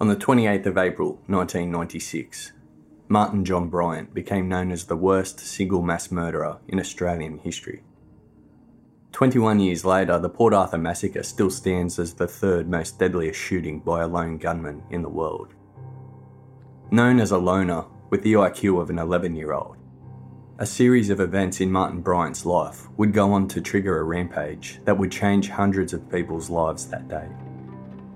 On the 28th of April 1996, Martin John Bryant became known as the worst single mass murderer in Australian history. 21 years later, the Port Arthur massacre still stands as the third most deadliest shooting by a lone gunman in the world. Known as a loner with the IQ of an 11 year old, a series of events in Martin Bryant's life would go on to trigger a rampage that would change hundreds of people's lives that day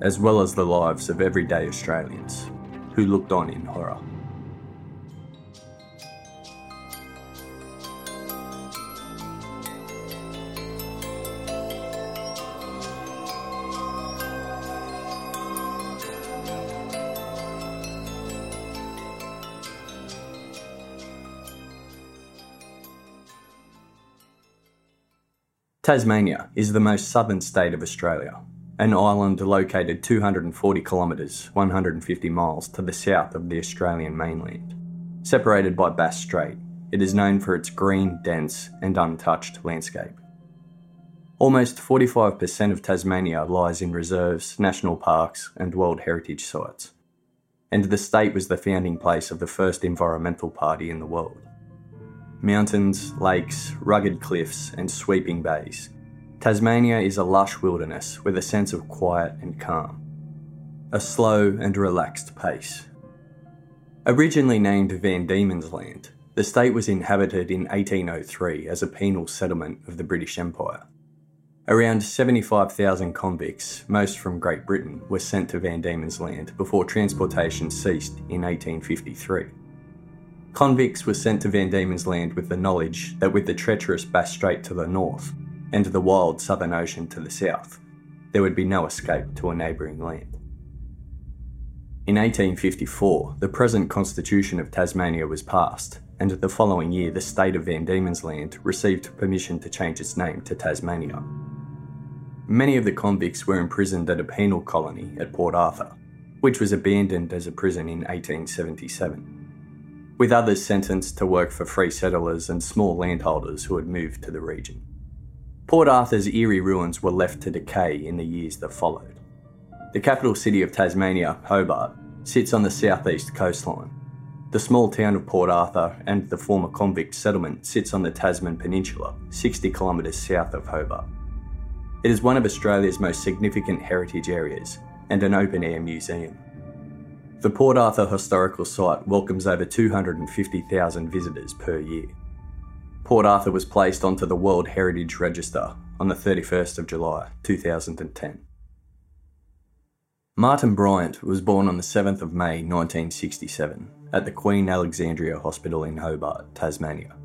as well as the lives of everyday Australians who looked on in horror. Tasmania is the most southern state of Australia an island located 240 kilometres, 150 miles to the south of the Australian mainland. Separated by Bass Strait, it is known for its green, dense, and untouched landscape. Almost 45% of Tasmania lies in reserves, national parks, and World Heritage Sites. And the state was the founding place of the first environmental party in the world. Mountains, lakes, rugged cliffs, and sweeping bays Tasmania is a lush wilderness with a sense of quiet and calm, a slow and relaxed pace. Originally named Van Diemen's Land, the state was inhabited in 1803 as a penal settlement of the British Empire. Around 75,000 convicts, most from Great Britain, were sent to Van Diemen's Land before transportation ceased in 1853. Convicts were sent to Van Diemen's Land with the knowledge that with the treacherous Bass Strait to the north, and the wild Southern Ocean to the south, there would be no escape to a neighbouring land. In 1854, the present Constitution of Tasmania was passed, and the following year, the state of Van Diemen's Land received permission to change its name to Tasmania. Many of the convicts were imprisoned at a penal colony at Port Arthur, which was abandoned as a prison in 1877, with others sentenced to work for free settlers and small landholders who had moved to the region. Port Arthur's eerie ruins were left to decay in the years that followed. The capital city of Tasmania, Hobart, sits on the southeast coastline. The small town of Port Arthur and the former convict settlement sits on the Tasman Peninsula, 60 kilometres south of Hobart. It is one of Australia's most significant heritage areas and an open air museum. The Port Arthur Historical Site welcomes over 250,000 visitors per year. Port Arthur was placed onto the World Heritage Register on the 31st of July 2010. Martin Bryant was born on the 7th of May 1967 at the Queen Alexandra Hospital in Hobart, Tasmania.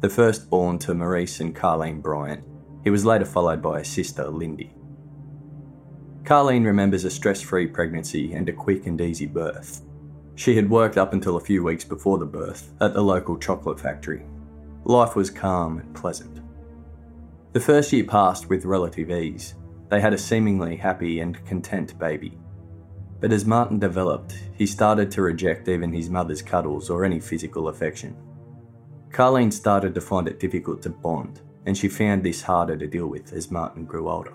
The first born to Maurice and Carleen Bryant, he was later followed by a sister, Lindy. Carleen remembers a stress free pregnancy and a quick and easy birth. She had worked up until a few weeks before the birth at the local chocolate factory Life was calm and pleasant. The first year passed with relative ease. They had a seemingly happy and content baby. But as Martin developed, he started to reject even his mother's cuddles or any physical affection. Carleen started to find it difficult to bond, and she found this harder to deal with as Martin grew older.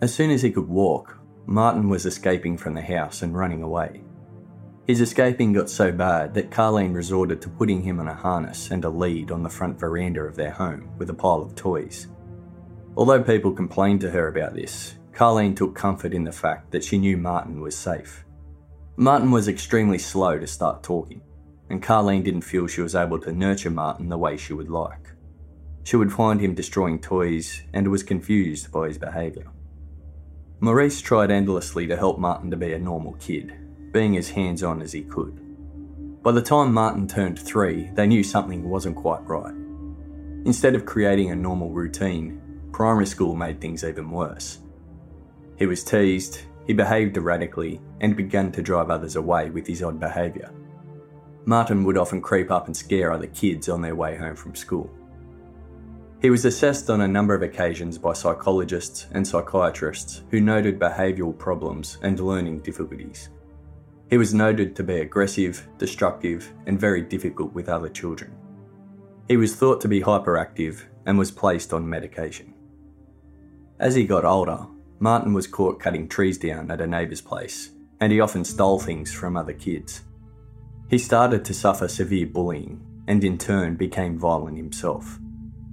As soon as he could walk, Martin was escaping from the house and running away. His escaping got so bad that Carleen resorted to putting him on a harness and a lead on the front veranda of their home with a pile of toys. Although people complained to her about this, Carleen took comfort in the fact that she knew Martin was safe. Martin was extremely slow to start talking, and Carleen didn't feel she was able to nurture Martin the way she would like. She would find him destroying toys and was confused by his behaviour. Maurice tried endlessly to help Martin to be a normal kid, being as hands on as he could. By the time Martin turned three, they knew something wasn't quite right. Instead of creating a normal routine, primary school made things even worse. He was teased, he behaved erratically, and began to drive others away with his odd behaviour. Martin would often creep up and scare other kids on their way home from school. He was assessed on a number of occasions by psychologists and psychiatrists who noted behavioural problems and learning difficulties. He was noted to be aggressive, destructive, and very difficult with other children. He was thought to be hyperactive and was placed on medication. As he got older, Martin was caught cutting trees down at a neighbour's place, and he often stole things from other kids. He started to suffer severe bullying and in turn became violent himself,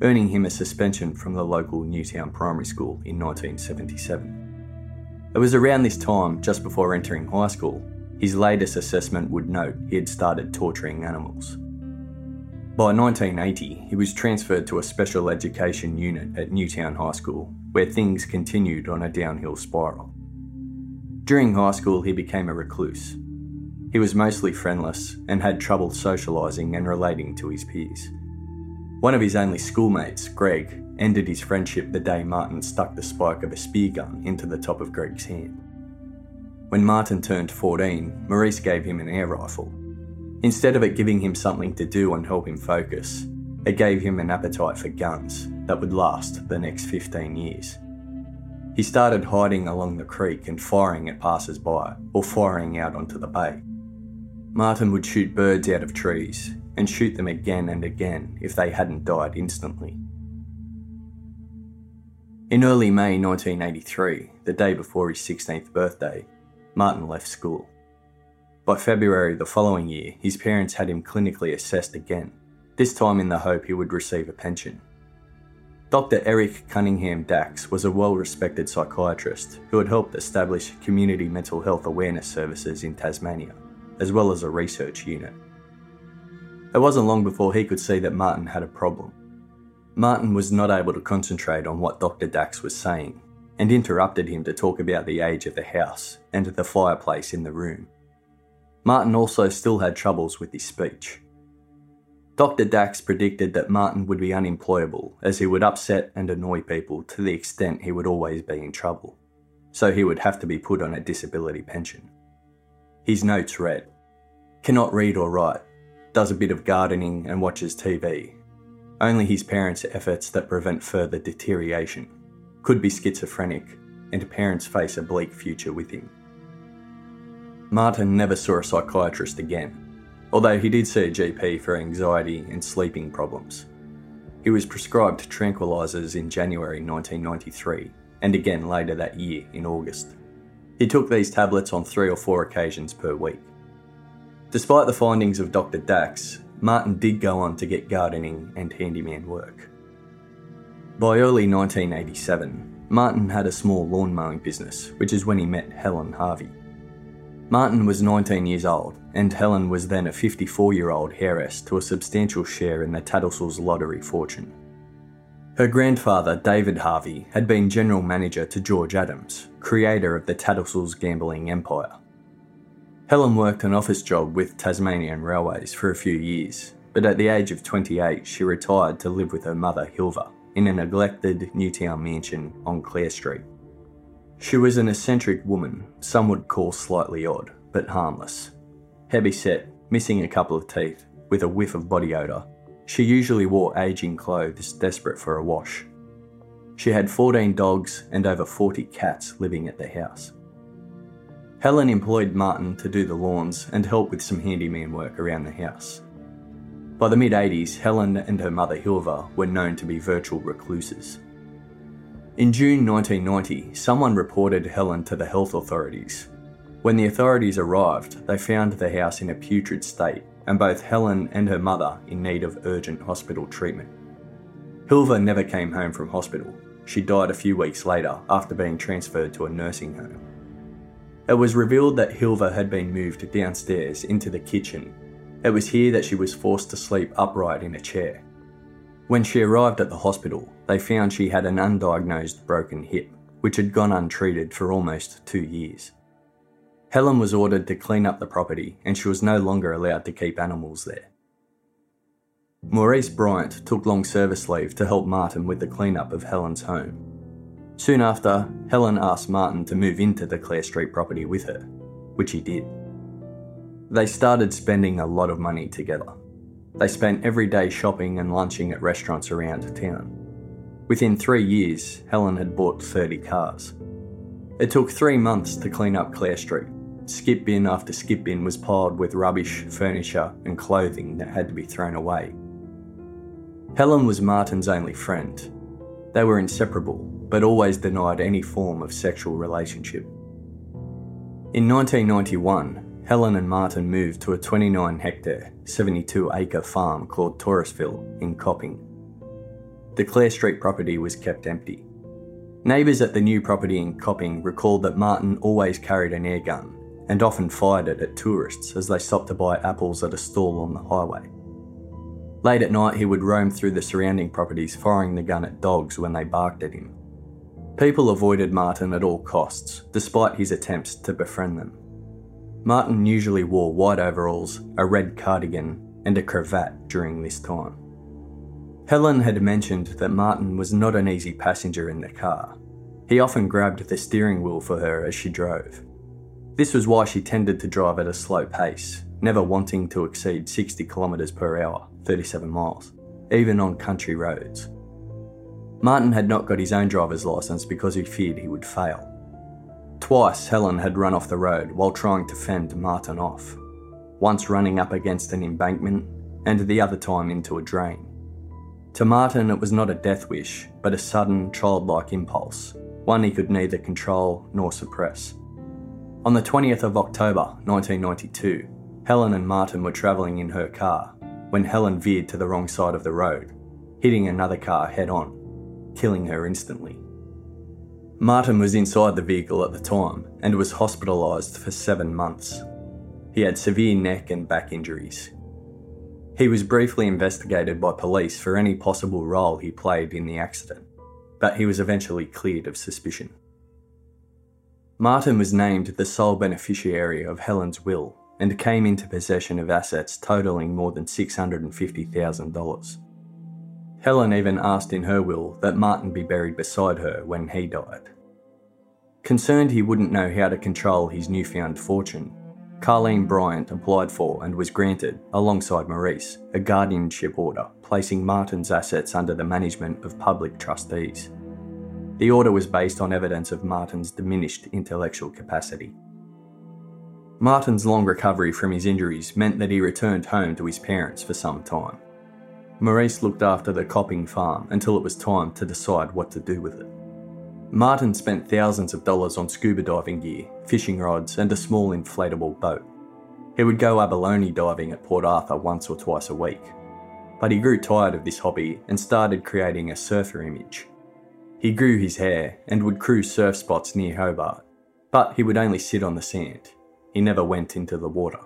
earning him a suspension from the local Newtown Primary School in 1977. It was around this time, just before entering high school, his latest assessment would note he had started torturing animals. By 1980, he was transferred to a special education unit at Newtown High School, where things continued on a downhill spiral. During high school, he became a recluse, he was mostly friendless and had trouble socialising and relating to his peers. One of his only schoolmates, Greg, ended his friendship the day Martin stuck the spike of a spear gun into the top of Greg's hand. When Martin turned 14, Maurice gave him an air rifle. Instead of it giving him something to do and help him focus, it gave him an appetite for guns that would last the next 15 years. He started hiding along the creek and firing at passers by or firing out onto the bay. Martin would shoot birds out of trees and shoot them again and again if they hadn't died instantly. In early May 1983, the day before his 16th birthday, Martin left school. By February the following year, his parents had him clinically assessed again, this time in the hope he would receive a pension. Dr. Eric Cunningham Dax was a well respected psychiatrist who had helped establish community mental health awareness services in Tasmania as well as a research unit. It wasn't long before he could see that Martin had a problem. Martin was not able to concentrate on what Dr. Dax was saying and interrupted him to talk about the age of the house and the fireplace in the room. Martin also still had troubles with his speech. Dr. Dax predicted that Martin would be unemployable as he would upset and annoy people to the extent he would always be in trouble, so he would have to be put on a disability pension. His notes read Cannot read or write, does a bit of gardening and watches TV. Only his parents' efforts that prevent further deterioration. Could be schizophrenic, and parents face a bleak future with him. Martin never saw a psychiatrist again, although he did see a GP for anxiety and sleeping problems. He was prescribed tranquilizers in January 1993 and again later that year in August. He took these tablets on three or four occasions per week. Despite the findings of Dr. Dax, Martin did go on to get gardening and handyman work. By early 1987, Martin had a small lawn mowing business, which is when he met Helen Harvey. Martin was 19 years old, and Helen was then a 54 year old heiress to a substantial share in the Tattersalls lottery fortune. Her grandfather, David Harvey, had been general manager to George Adams, creator of the Tattersalls gambling empire. Helen worked an office job with Tasmanian Railways for a few years, but at the age of 28, she retired to live with her mother, Hilva, in a neglected Newtown mansion on Clare Street. She was an eccentric woman, some would call slightly odd, but harmless. Heavy set, missing a couple of teeth, with a whiff of body odour, she usually wore aging clothes, desperate for a wash. She had 14 dogs and over 40 cats living at the house. Helen employed Martin to do the lawns and help with some handyman work around the house. By the mid 80s, Helen and her mother Hilva were known to be virtual recluses. In June 1990, someone reported Helen to the health authorities. When the authorities arrived, they found the house in a putrid state and both Helen and her mother in need of urgent hospital treatment. Hilva never came home from hospital. She died a few weeks later after being transferred to a nursing home. It was revealed that Hilva had been moved downstairs into the kitchen. It was here that she was forced to sleep upright in a chair. When she arrived at the hospital, they found she had an undiagnosed broken hip, which had gone untreated for almost two years. Helen was ordered to clean up the property and she was no longer allowed to keep animals there. Maurice Bryant took long service leave to help Martin with the cleanup of Helen's home. Soon after, Helen asked Martin to move into the Clare Street property with her, which he did. They started spending a lot of money together. They spent every day shopping and lunching at restaurants around town. Within three years, Helen had bought 30 cars. It took three months to clean up Clare Street, Skip bin after skip bin was piled with rubbish, furniture, and clothing that had to be thrown away. Helen was Martin's only friend. They were inseparable, but always denied any form of sexual relationship. In 1991, Helen and Martin moved to a 29 hectare, 72 acre farm called Taurusville in Copping. The Clare Street property was kept empty. Neighbours at the new property in Copping recalled that Martin always carried an air gun and often fired it at tourists as they stopped to buy apples at a stall on the highway. Late at night, he would roam through the surrounding properties, firing the gun at dogs when they barked at him. People avoided Martin at all costs, despite his attempts to befriend them. Martin usually wore white overalls, a red cardigan, and a cravat during this time. Helen had mentioned that Martin was not an easy passenger in the car. He often grabbed the steering wheel for her as she drove. This was why she tended to drive at a slow pace, never wanting to exceed 60 kilometres per hour, 37 miles, even on country roads. Martin had not got his own driver's licence because he feared he would fail. Twice Helen had run off the road while trying to fend Martin off, once running up against an embankment and the other time into a drain. To Martin, it was not a death wish, but a sudden, childlike impulse, one he could neither control nor suppress. On the 20th of October 1992, Helen and Martin were travelling in her car when Helen veered to the wrong side of the road, hitting another car head on, killing her instantly. Martin was inside the vehicle at the time and was hospitalised for seven months. He had severe neck and back injuries. He was briefly investigated by police for any possible role he played in the accident, but he was eventually cleared of suspicion. Martin was named the sole beneficiary of Helen's will and came into possession of assets totalling more than $650,000. Helen even asked in her will that Martin be buried beside her when he died. Concerned he wouldn't know how to control his newfound fortune, Carleen Bryant applied for and was granted, alongside Maurice, a guardianship order placing Martin's assets under the management of public trustees. The order was based on evidence of Martin's diminished intellectual capacity. Martin's long recovery from his injuries meant that he returned home to his parents for some time. Maurice looked after the Copping farm until it was time to decide what to do with it. Martin spent thousands of dollars on scuba diving gear, fishing rods, and a small inflatable boat. He would go abalone diving at Port Arthur once or twice a week. But he grew tired of this hobby and started creating a surfer image. He grew his hair and would cruise surf spots near Hobart, but he would only sit on the sand. He never went into the water.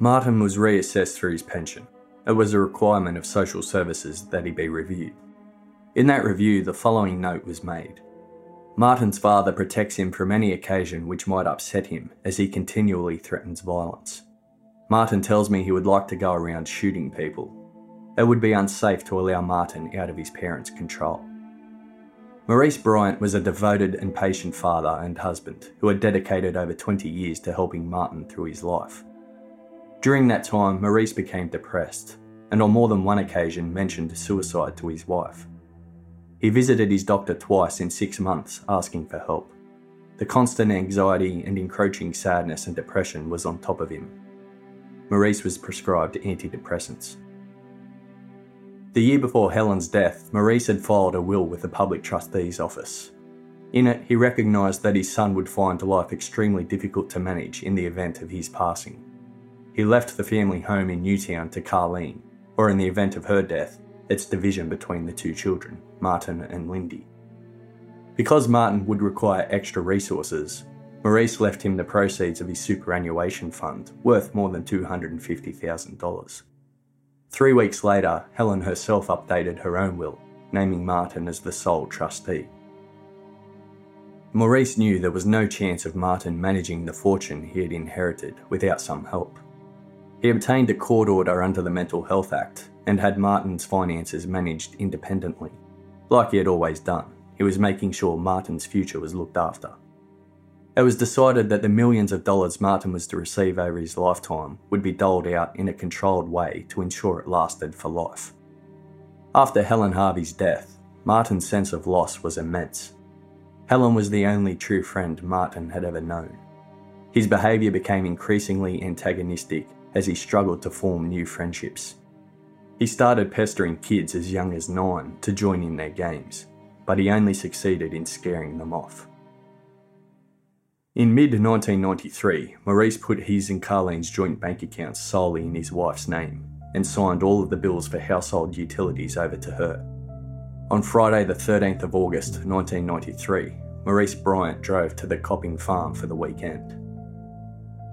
Martin was reassessed for his pension. It was a requirement of social services that he be reviewed. In that review, the following note was made. Martin's father protects him from any occasion which might upset him as he continually threatens violence. Martin tells me he would like to go around shooting people. It would be unsafe to allow Martin out of his parents' control. Maurice Bryant was a devoted and patient father and husband who had dedicated over 20 years to helping Martin through his life. During that time, Maurice became depressed and on more than one occasion mentioned suicide to his wife. He visited his doctor twice in six months asking for help. The constant anxiety and encroaching sadness and depression was on top of him. Maurice was prescribed antidepressants. The year before Helen's death, Maurice had filed a will with the Public Trustee's Office. In it, he recognised that his son would find life extremely difficult to manage in the event of his passing. He left the family home in Newtown to Carleen, or in the event of her death, its division between the two children, Martin and Lindy. Because Martin would require extra resources, Maurice left him the proceeds of his superannuation fund, worth more than $250,000. Three weeks later, Helen herself updated her own will, naming Martin as the sole trustee. Maurice knew there was no chance of Martin managing the fortune he had inherited without some help. He obtained a court order under the Mental Health Act and had Martin's finances managed independently. Like he had always done, he was making sure Martin's future was looked after. It was decided that the millions of dollars Martin was to receive over his lifetime would be doled out in a controlled way to ensure it lasted for life. After Helen Harvey's death, Martin's sense of loss was immense. Helen was the only true friend Martin had ever known. His behaviour became increasingly antagonistic as he struggled to form new friendships. He started pestering kids as young as nine to join in their games, but he only succeeded in scaring them off. In mid 1993, Maurice put his and Carleen's joint bank accounts solely in his wife's name and signed all of the bills for household utilities over to her. On Friday, the 13th of August 1993, Maurice Bryant drove to the Copping farm for the weekend.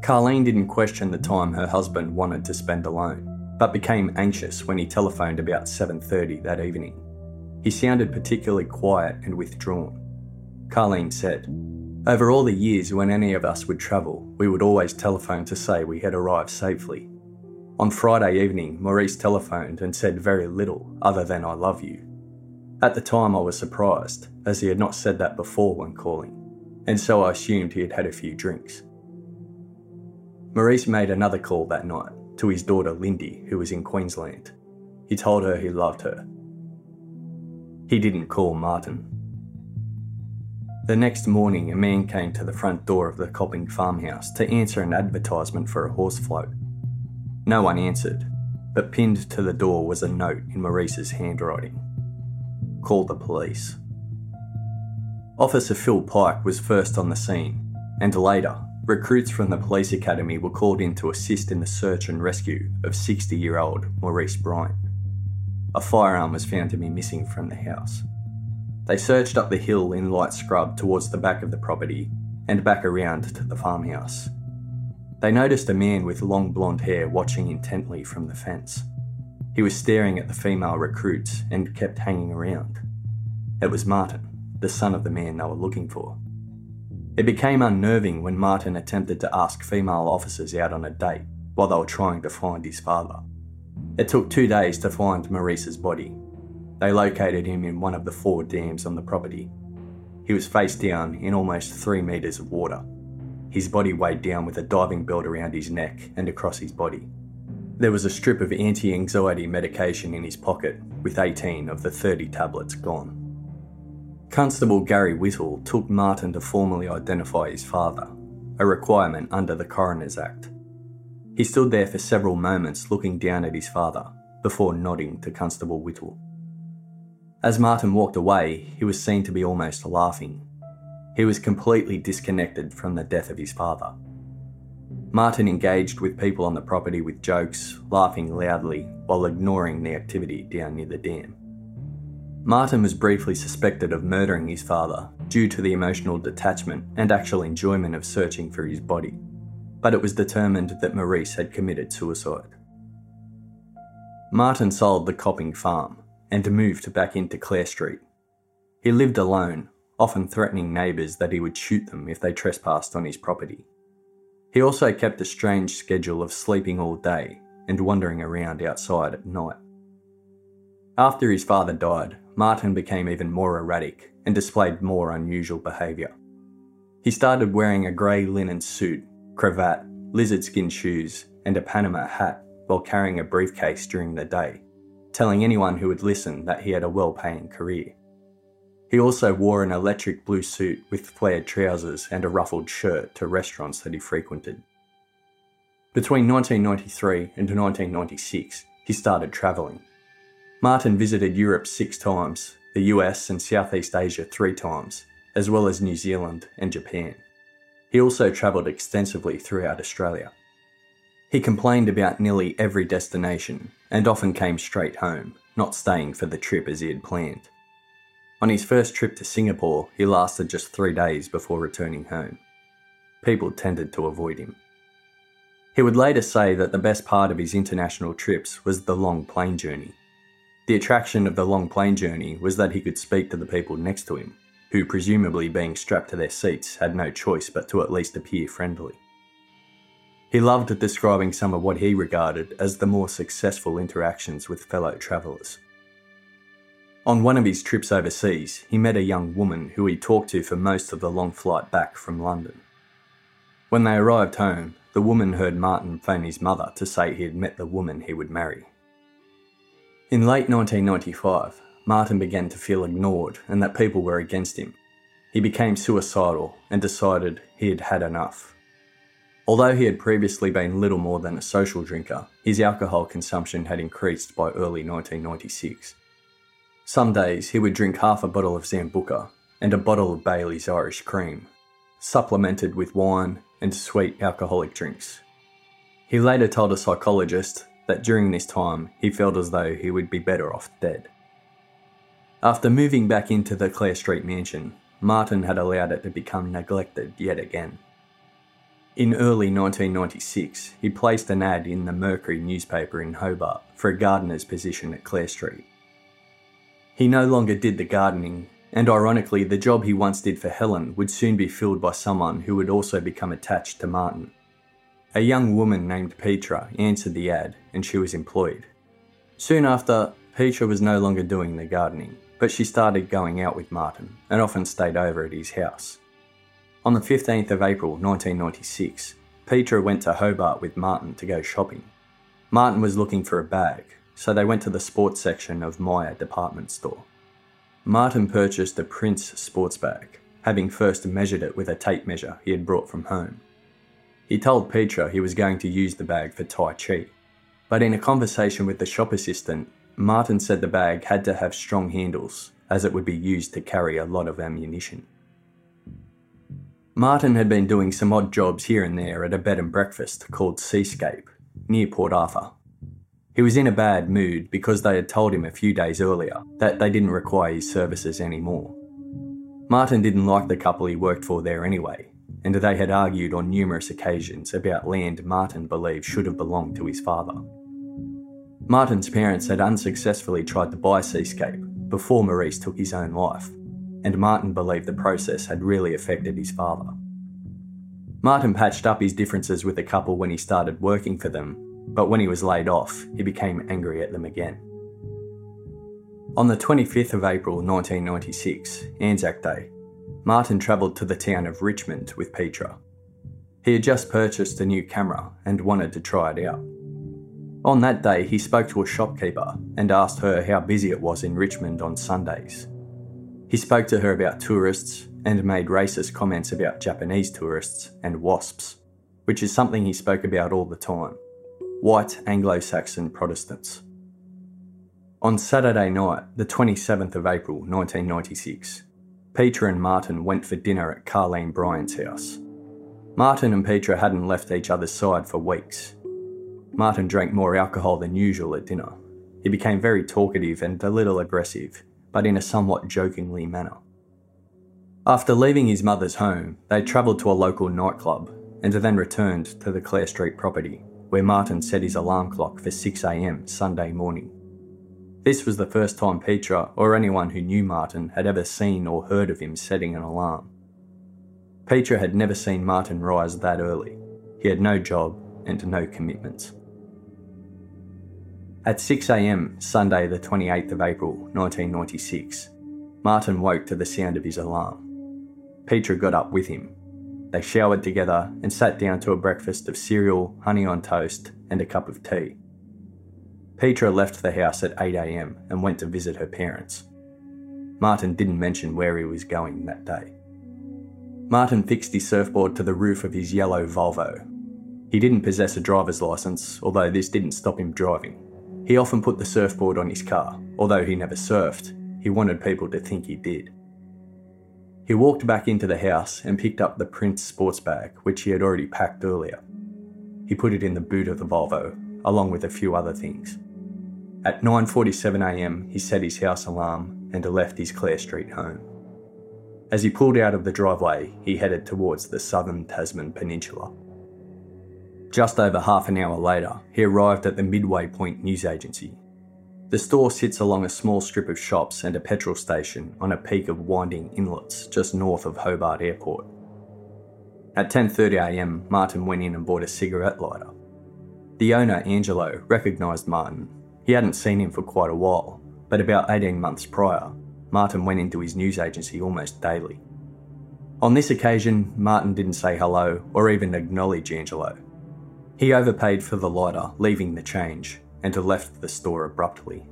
Carlene didn't question the time her husband wanted to spend alone, but became anxious when he telephoned about 7:30 that evening. He sounded particularly quiet and withdrawn. Carleen said, over all the years when any of us would travel, we would always telephone to say we had arrived safely. On Friday evening, Maurice telephoned and said very little other than I love you. At the time, I was surprised, as he had not said that before when calling, and so I assumed he had had a few drinks. Maurice made another call that night to his daughter Lindy, who was in Queensland. He told her he loved her. He didn't call Martin. The next morning, a man came to the front door of the Copping farmhouse to answer an advertisement for a horse float. No one answered, but pinned to the door was a note in Maurice's handwriting. Call the police. Officer Phil Pike was first on the scene, and later, recruits from the police academy were called in to assist in the search and rescue of 60 year old Maurice Bryant. A firearm was found to be missing from the house. They searched up the hill in light scrub towards the back of the property and back around to the farmhouse. They noticed a man with long blonde hair watching intently from the fence. He was staring at the female recruits and kept hanging around. It was Martin, the son of the man they were looking for. It became unnerving when Martin attempted to ask female officers out on a date while they were trying to find his father. It took two days to find Maurice's body, they located him in one of the four dams on the property. He was face down in almost three metres of water. His body weighed down with a diving belt around his neck and across his body. There was a strip of anti anxiety medication in his pocket, with 18 of the 30 tablets gone. Constable Gary Whittle took Martin to formally identify his father, a requirement under the Coroner's Act. He stood there for several moments looking down at his father before nodding to Constable Whittle. As Martin walked away, he was seen to be almost laughing. He was completely disconnected from the death of his father. Martin engaged with people on the property with jokes, laughing loudly while ignoring the activity down near the dam. Martin was briefly suspected of murdering his father due to the emotional detachment and actual enjoyment of searching for his body, but it was determined that Maurice had committed suicide. Martin sold the Copping farm and moved back into Clare Street. He lived alone, often threatening neighbours that he would shoot them if they trespassed on his property. He also kept a strange schedule of sleeping all day and wandering around outside at night. After his father died, Martin became even more erratic and displayed more unusual behaviour. He started wearing a grey linen suit, cravat, lizard skin shoes, and a Panama hat while carrying a briefcase during the day telling anyone who would listen that he had a well paying career. He also wore an electric blue suit with flared trousers and a ruffled shirt to restaurants that he frequented. Between 1993 and 1996, he started travelling. Martin visited Europe six times, the US and Southeast Asia three times, as well as New Zealand and Japan. He also travelled extensively throughout Australia. He complained about nearly every destination and often came straight home, not staying for the trip as he had planned. On his first trip to Singapore, he lasted just three days before returning home. People tended to avoid him. He would later say that the best part of his international trips was the long plane journey. The attraction of the long plane journey was that he could speak to the people next to him, who, presumably being strapped to their seats, had no choice but to at least appear friendly. He loved describing some of what he regarded as the more successful interactions with fellow travellers. On one of his trips overseas, he met a young woman who he talked to for most of the long flight back from London. When they arrived home, the woman heard Martin phone his mother to say he had met the woman he would marry. In late 1995, Martin began to feel ignored and that people were against him. He became suicidal and decided he had had enough. Although he had previously been little more than a social drinker, his alcohol consumption had increased by early 1996. Some days he would drink half a bottle of Sambuca and a bottle of Bailey's Irish Cream, supplemented with wine and sweet alcoholic drinks. He later told a psychologist that during this time he felt as though he would be better off dead. After moving back into the Clare Street mansion, Martin had allowed it to become neglected yet again. In early 1996, he placed an ad in the Mercury newspaper in Hobart for a gardener's position at Clare Street. He no longer did the gardening, and ironically, the job he once did for Helen would soon be filled by someone who would also become attached to Martin. A young woman named Petra answered the ad, and she was employed. Soon after, Petra was no longer doing the gardening, but she started going out with Martin and often stayed over at his house. On the 15th of April 1996, Petra went to Hobart with Martin to go shopping. Martin was looking for a bag, so they went to the sports section of Myer department store. Martin purchased a Prince sports bag, having first measured it with a tape measure he had brought from home. He told Petra he was going to use the bag for Tai Chi, but in a conversation with the shop assistant, Martin said the bag had to have strong handles as it would be used to carry a lot of ammunition. Martin had been doing some odd jobs here and there at a bed and breakfast called Seascape, near Port Arthur. He was in a bad mood because they had told him a few days earlier that they didn't require his services anymore. Martin didn't like the couple he worked for there anyway, and they had argued on numerous occasions about land Martin believed should have belonged to his father. Martin's parents had unsuccessfully tried to buy Seascape before Maurice took his own life, and Martin believed the process had really affected his father. Martin patched up his differences with the couple when he started working for them, but when he was laid off, he became angry at them again. On the 25th of April 1996, Anzac Day, Martin travelled to the town of Richmond with Petra. He had just purchased a new camera and wanted to try it out. On that day, he spoke to a shopkeeper and asked her how busy it was in Richmond on Sundays. He spoke to her about tourists and made racist comments about Japanese tourists and wasps, which is something he spoke about all the time white Anglo Saxon Protestants. On Saturday night, the 27th of April 1996, Petra and Martin went for dinner at Carleen Bryant's house. Martin and Petra hadn't left each other's side for weeks. Martin drank more alcohol than usual at dinner. He became very talkative and a little aggressive, but in a somewhat jokingly manner. After leaving his mother's home, they travelled to a local nightclub and then returned to the Clare Street property, where Martin set his alarm clock for 6am Sunday morning. This was the first time Petra or anyone who knew Martin had ever seen or heard of him setting an alarm. Petra had never seen Martin rise that early. He had no job and no commitments. At 6am, Sunday, the 28th of April 1996, Martin woke to the sound of his alarm. Petra got up with him. They showered together and sat down to a breakfast of cereal, honey on toast, and a cup of tea. Petra left the house at 8am and went to visit her parents. Martin didn't mention where he was going that day. Martin fixed his surfboard to the roof of his yellow Volvo. He didn't possess a driver's license, although this didn't stop him driving. He often put the surfboard on his car, although he never surfed, he wanted people to think he did. He walked back into the house and picked up the Prince sports bag, which he had already packed earlier. He put it in the boot of the Volvo, along with a few other things. At 9.47am, he set his house alarm and left his Clare Street home. As he pulled out of the driveway, he headed towards the southern Tasman Peninsula. Just over half an hour later, he arrived at the Midway Point news agency. The store sits along a small strip of shops and a petrol station on a peak of winding inlets just north of Hobart Airport. At 10.30am, Martin went in and bought a cigarette lighter. The owner, Angelo, recognised Martin. He hadn't seen him for quite a while, but about 18 months prior, Martin went into his news agency almost daily. On this occasion, Martin didn't say hello or even acknowledge Angelo. He overpaid for the lighter, leaving the change, and left the store abruptly.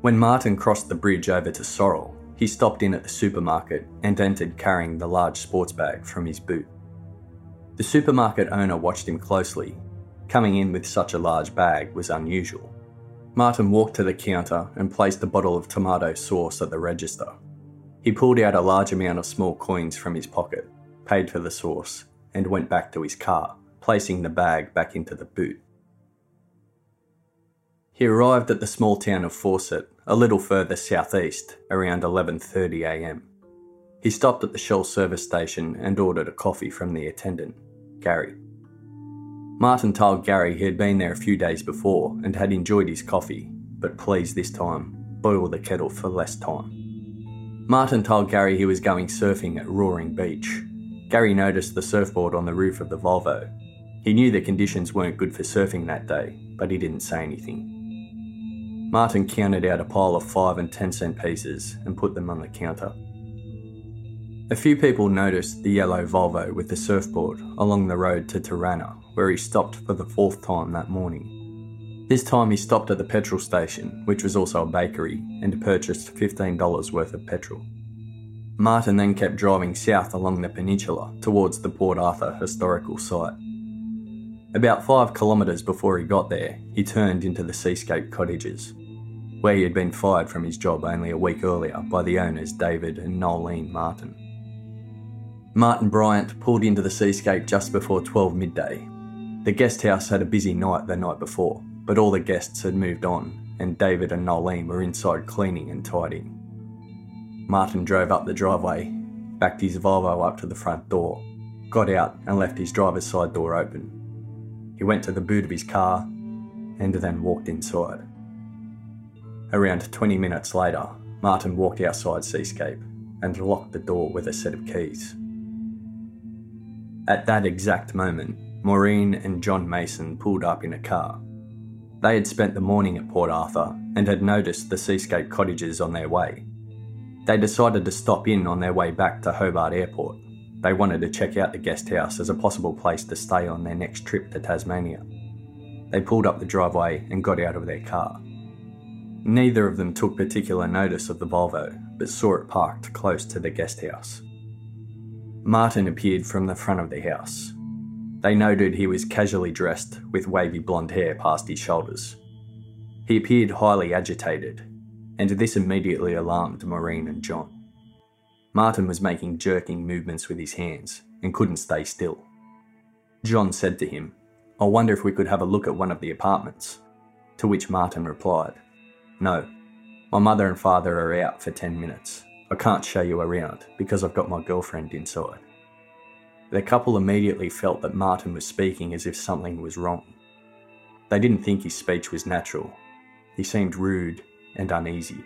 When Martin crossed the bridge over to Sorell, he stopped in at the supermarket and entered carrying the large sports bag from his boot. The supermarket owner watched him closely. Coming in with such a large bag was unusual. Martin walked to the counter and placed a bottle of tomato sauce at the register. He pulled out a large amount of small coins from his pocket, paid for the sauce, and went back to his car, placing the bag back into the boot. He arrived at the small town of Forcett, a little further southeast, around 11:30 a.m. He stopped at the Shell service station and ordered a coffee from the attendant, Gary. Martin told Gary he had been there a few days before and had enjoyed his coffee, but please this time boil the kettle for less time. Martin told Gary he was going surfing at Roaring Beach. Gary noticed the surfboard on the roof of the Volvo. He knew the conditions weren't good for surfing that day, but he didn't say anything. Martin counted out a pile of 5 and 10 cent pieces and put them on the counter. A few people noticed the yellow Volvo with the surfboard along the road to Taranna, where he stopped for the fourth time that morning. This time he stopped at the petrol station, which was also a bakery, and purchased $15 worth of petrol. Martin then kept driving south along the peninsula towards the Port Arthur historical site. About five kilometres before he got there, he turned into the Seascape cottages where he had been fired from his job only a week earlier by the owners David and Noelene Martin. Martin Bryant pulled into the seascape just before 12 midday. The guest house had a busy night the night before, but all the guests had moved on, and David and Noelene were inside cleaning and tidying. Martin drove up the driveway, backed his Volvo up to the front door, got out and left his driver's side door open. He went to the boot of his car and then walked inside. Around 20 minutes later, Martin walked outside Seascape and locked the door with a set of keys. At that exact moment, Maureen and John Mason pulled up in a car. They had spent the morning at Port Arthur and had noticed the Seascape cottages on their way. They decided to stop in on their way back to Hobart Airport. They wanted to check out the guest house as a possible place to stay on their next trip to Tasmania. They pulled up the driveway and got out of their car. Neither of them took particular notice of the Volvo, but saw it parked close to the guest house. Martin appeared from the front of the house. They noted he was casually dressed with wavy blonde hair past his shoulders. He appeared highly agitated, and this immediately alarmed Maureen and John. Martin was making jerking movements with his hands and couldn't stay still. John said to him, I wonder if we could have a look at one of the apartments. To which Martin replied, no. My mother and father are out for 10 minutes. I can't show you around because I've got my girlfriend inside. The couple immediately felt that Martin was speaking as if something was wrong. They didn't think his speech was natural. He seemed rude and uneasy.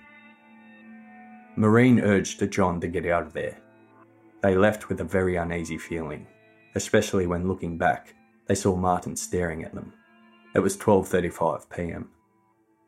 Maureen urged John to get out of there. They left with a very uneasy feeling, especially when looking back, they saw Martin staring at them. It was 12:35 p.m.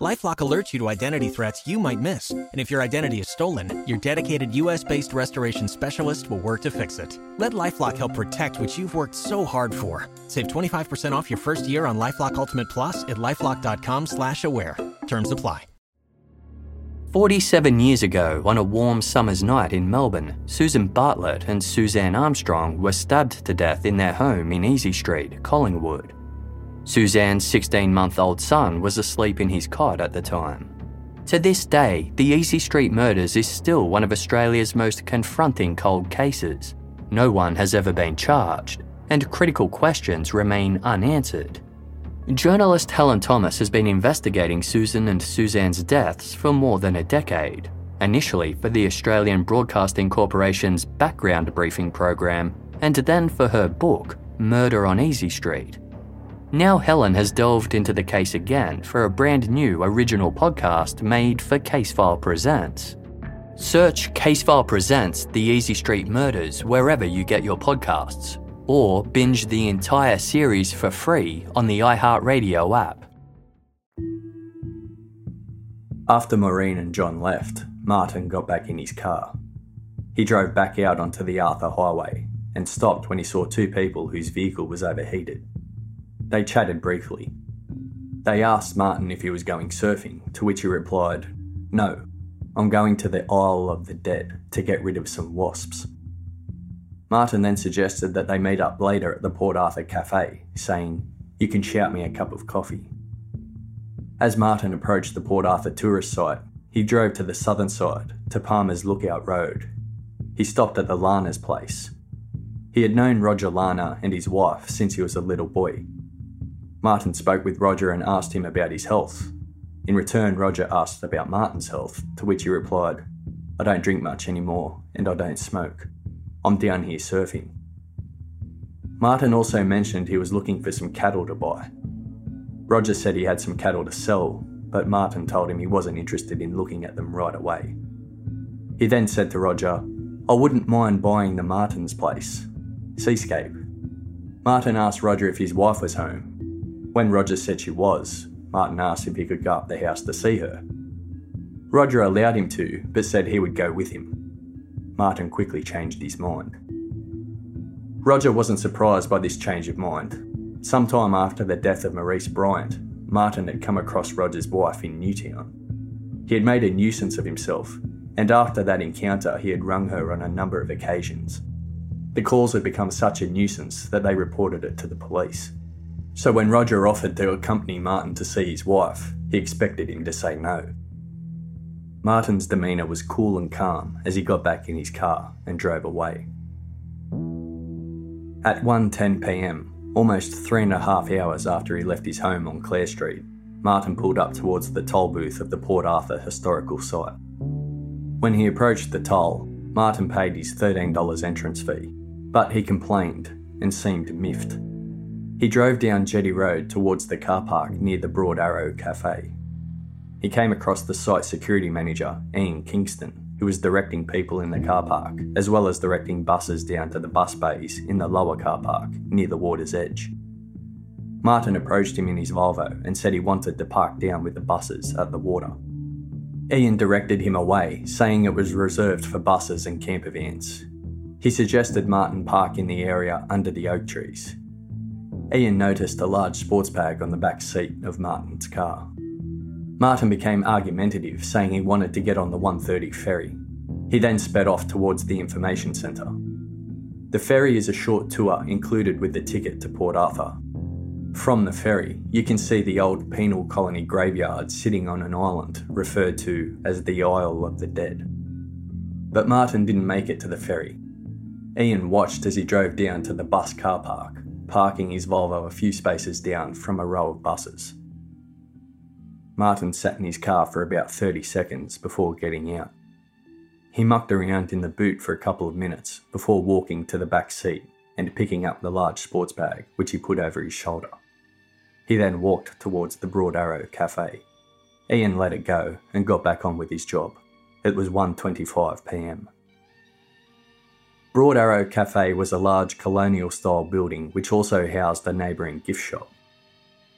Lifelock alerts you to identity threats you might miss. And if your identity is stolen, your dedicated US based restoration specialist will work to fix it. Let Lifelock help protect what you've worked so hard for. Save 25% off your first year on Lifelock Ultimate Plus at lifelock.com slash aware. Terms apply. 47 years ago, on a warm summer's night in Melbourne, Susan Bartlett and Suzanne Armstrong were stabbed to death in their home in Easy Street, Collingwood. Suzanne's 16 month old son was asleep in his cot at the time. To this day, the Easy Street murders is still one of Australia's most confronting cold cases. No one has ever been charged, and critical questions remain unanswered. Journalist Helen Thomas has been investigating Susan and Suzanne's deaths for more than a decade, initially for the Australian Broadcasting Corporation's background briefing program, and then for her book, Murder on Easy Street. Now Helen has delved into the case again for a brand new original podcast made for Casefile Presents. Search Casefile Presents The Easy Street Murders wherever you get your podcasts, or binge the entire series for free on the iHeartRadio app. After Maureen and John left, Martin got back in his car. He drove back out onto the Arthur Highway and stopped when he saw two people whose vehicle was overheated. They chatted briefly. They asked Martin if he was going surfing, to which he replied, No, I'm going to the Isle of the Dead to get rid of some wasps. Martin then suggested that they meet up later at the Port Arthur Cafe, saying, You can shout me a cup of coffee. As Martin approached the Port Arthur tourist site, he drove to the southern side, to Palmer's Lookout Road. He stopped at the Larner's place. He had known Roger Larner and his wife since he was a little boy. Martin spoke with Roger and asked him about his health. In return, Roger asked about Martin's health, to which he replied, I don't drink much anymore, and I don't smoke. I'm down here surfing. Martin also mentioned he was looking for some cattle to buy. Roger said he had some cattle to sell, but Martin told him he wasn't interested in looking at them right away. He then said to Roger, I wouldn't mind buying the Martin's place, Seascape. Martin asked Roger if his wife was home. When Roger said she was, Martin asked if he could go up the house to see her. Roger allowed him to, but said he would go with him. Martin quickly changed his mind. Roger wasn't surprised by this change of mind. Sometime after the death of Maurice Bryant, Martin had come across Roger's wife in Newtown. He had made a nuisance of himself, and after that encounter, he had rung her on a number of occasions. The calls had become such a nuisance that they reported it to the police. So when Roger offered to accompany Martin to see his wife, he expected him to say no. Martin's demeanour was cool and calm as he got back in his car and drove away. At 1:10 p.m., almost three and a half hours after he left his home on Clare Street, Martin pulled up towards the toll booth of the Port Arthur historical site. When he approached the toll, Martin paid his $13 entrance fee, but he complained and seemed miffed. He drove down Jetty Road towards the car park near the Broad Arrow Cafe. He came across the site security manager, Ian Kingston, who was directing people in the car park, as well as directing buses down to the bus bays in the lower car park near the water's edge. Martin approached him in his Volvo and said he wanted to park down with the buses at the water. Ian directed him away, saying it was reserved for buses and camper vans. He suggested Martin park in the area under the oak trees, Ian noticed a large sports bag on the back seat of Martin's car. Martin became argumentative, saying he wanted to get on the 130 ferry. He then sped off towards the information centre. The ferry is a short tour included with the ticket to Port Arthur. From the ferry, you can see the old penal colony graveyard sitting on an island referred to as the Isle of the Dead. But Martin didn't make it to the ferry. Ian watched as he drove down to the bus car park parking his Volvo a few spaces down from a row of buses. Martin sat in his car for about 30 seconds before getting out. He mucked around in the boot for a couple of minutes before walking to the back seat and picking up the large sports bag which he put over his shoulder. He then walked towards the Broad Arrow Cafe. Ian let it go and got back on with his job. It was 1:25 p.m. Broad Arrow Cafe was a large colonial style building which also housed a neighbouring gift shop.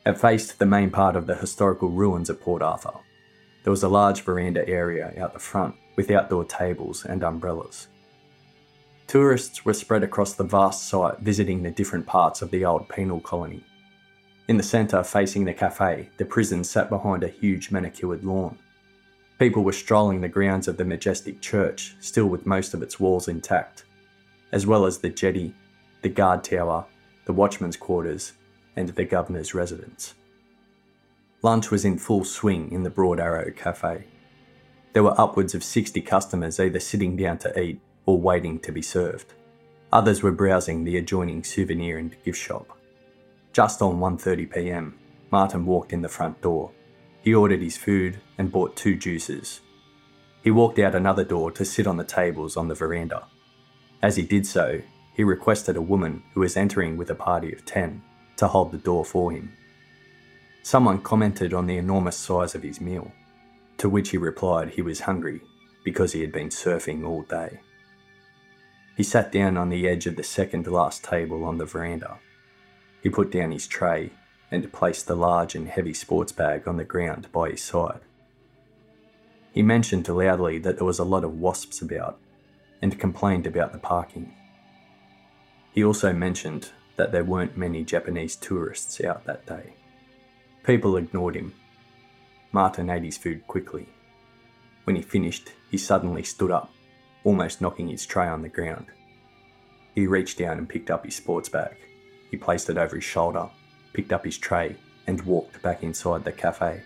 It faced the main part of the historical ruins at Port Arthur. There was a large veranda area out the front with outdoor tables and umbrellas. Tourists were spread across the vast site visiting the different parts of the old penal colony. In the centre, facing the cafe, the prison sat behind a huge manicured lawn. People were strolling the grounds of the majestic church, still with most of its walls intact as well as the jetty, the guard tower, the watchman's quarters, and the governor's residence. Lunch was in full swing in the Broad Arrow Cafe. There were upwards of 60 customers either sitting down to eat or waiting to be served. Others were browsing the adjoining souvenir and gift shop. Just on 1:30 p.m., Martin walked in the front door. He ordered his food and bought two juices. He walked out another door to sit on the tables on the veranda. As he did so, he requested a woman who was entering with a party of 10 to hold the door for him. Someone commented on the enormous size of his meal, to which he replied he was hungry because he had been surfing all day. He sat down on the edge of the second last table on the veranda. He put down his tray and placed the large and heavy sports bag on the ground by his side. He mentioned loudly that there was a lot of wasps about and complained about the parking. He also mentioned that there weren't many Japanese tourists out that day. People ignored him. Martin ate his food quickly. When he finished, he suddenly stood up almost knocking his tray on the ground. He reached down and picked up his sports bag. He placed it over his shoulder, picked up his tray, and walked back inside the cafe.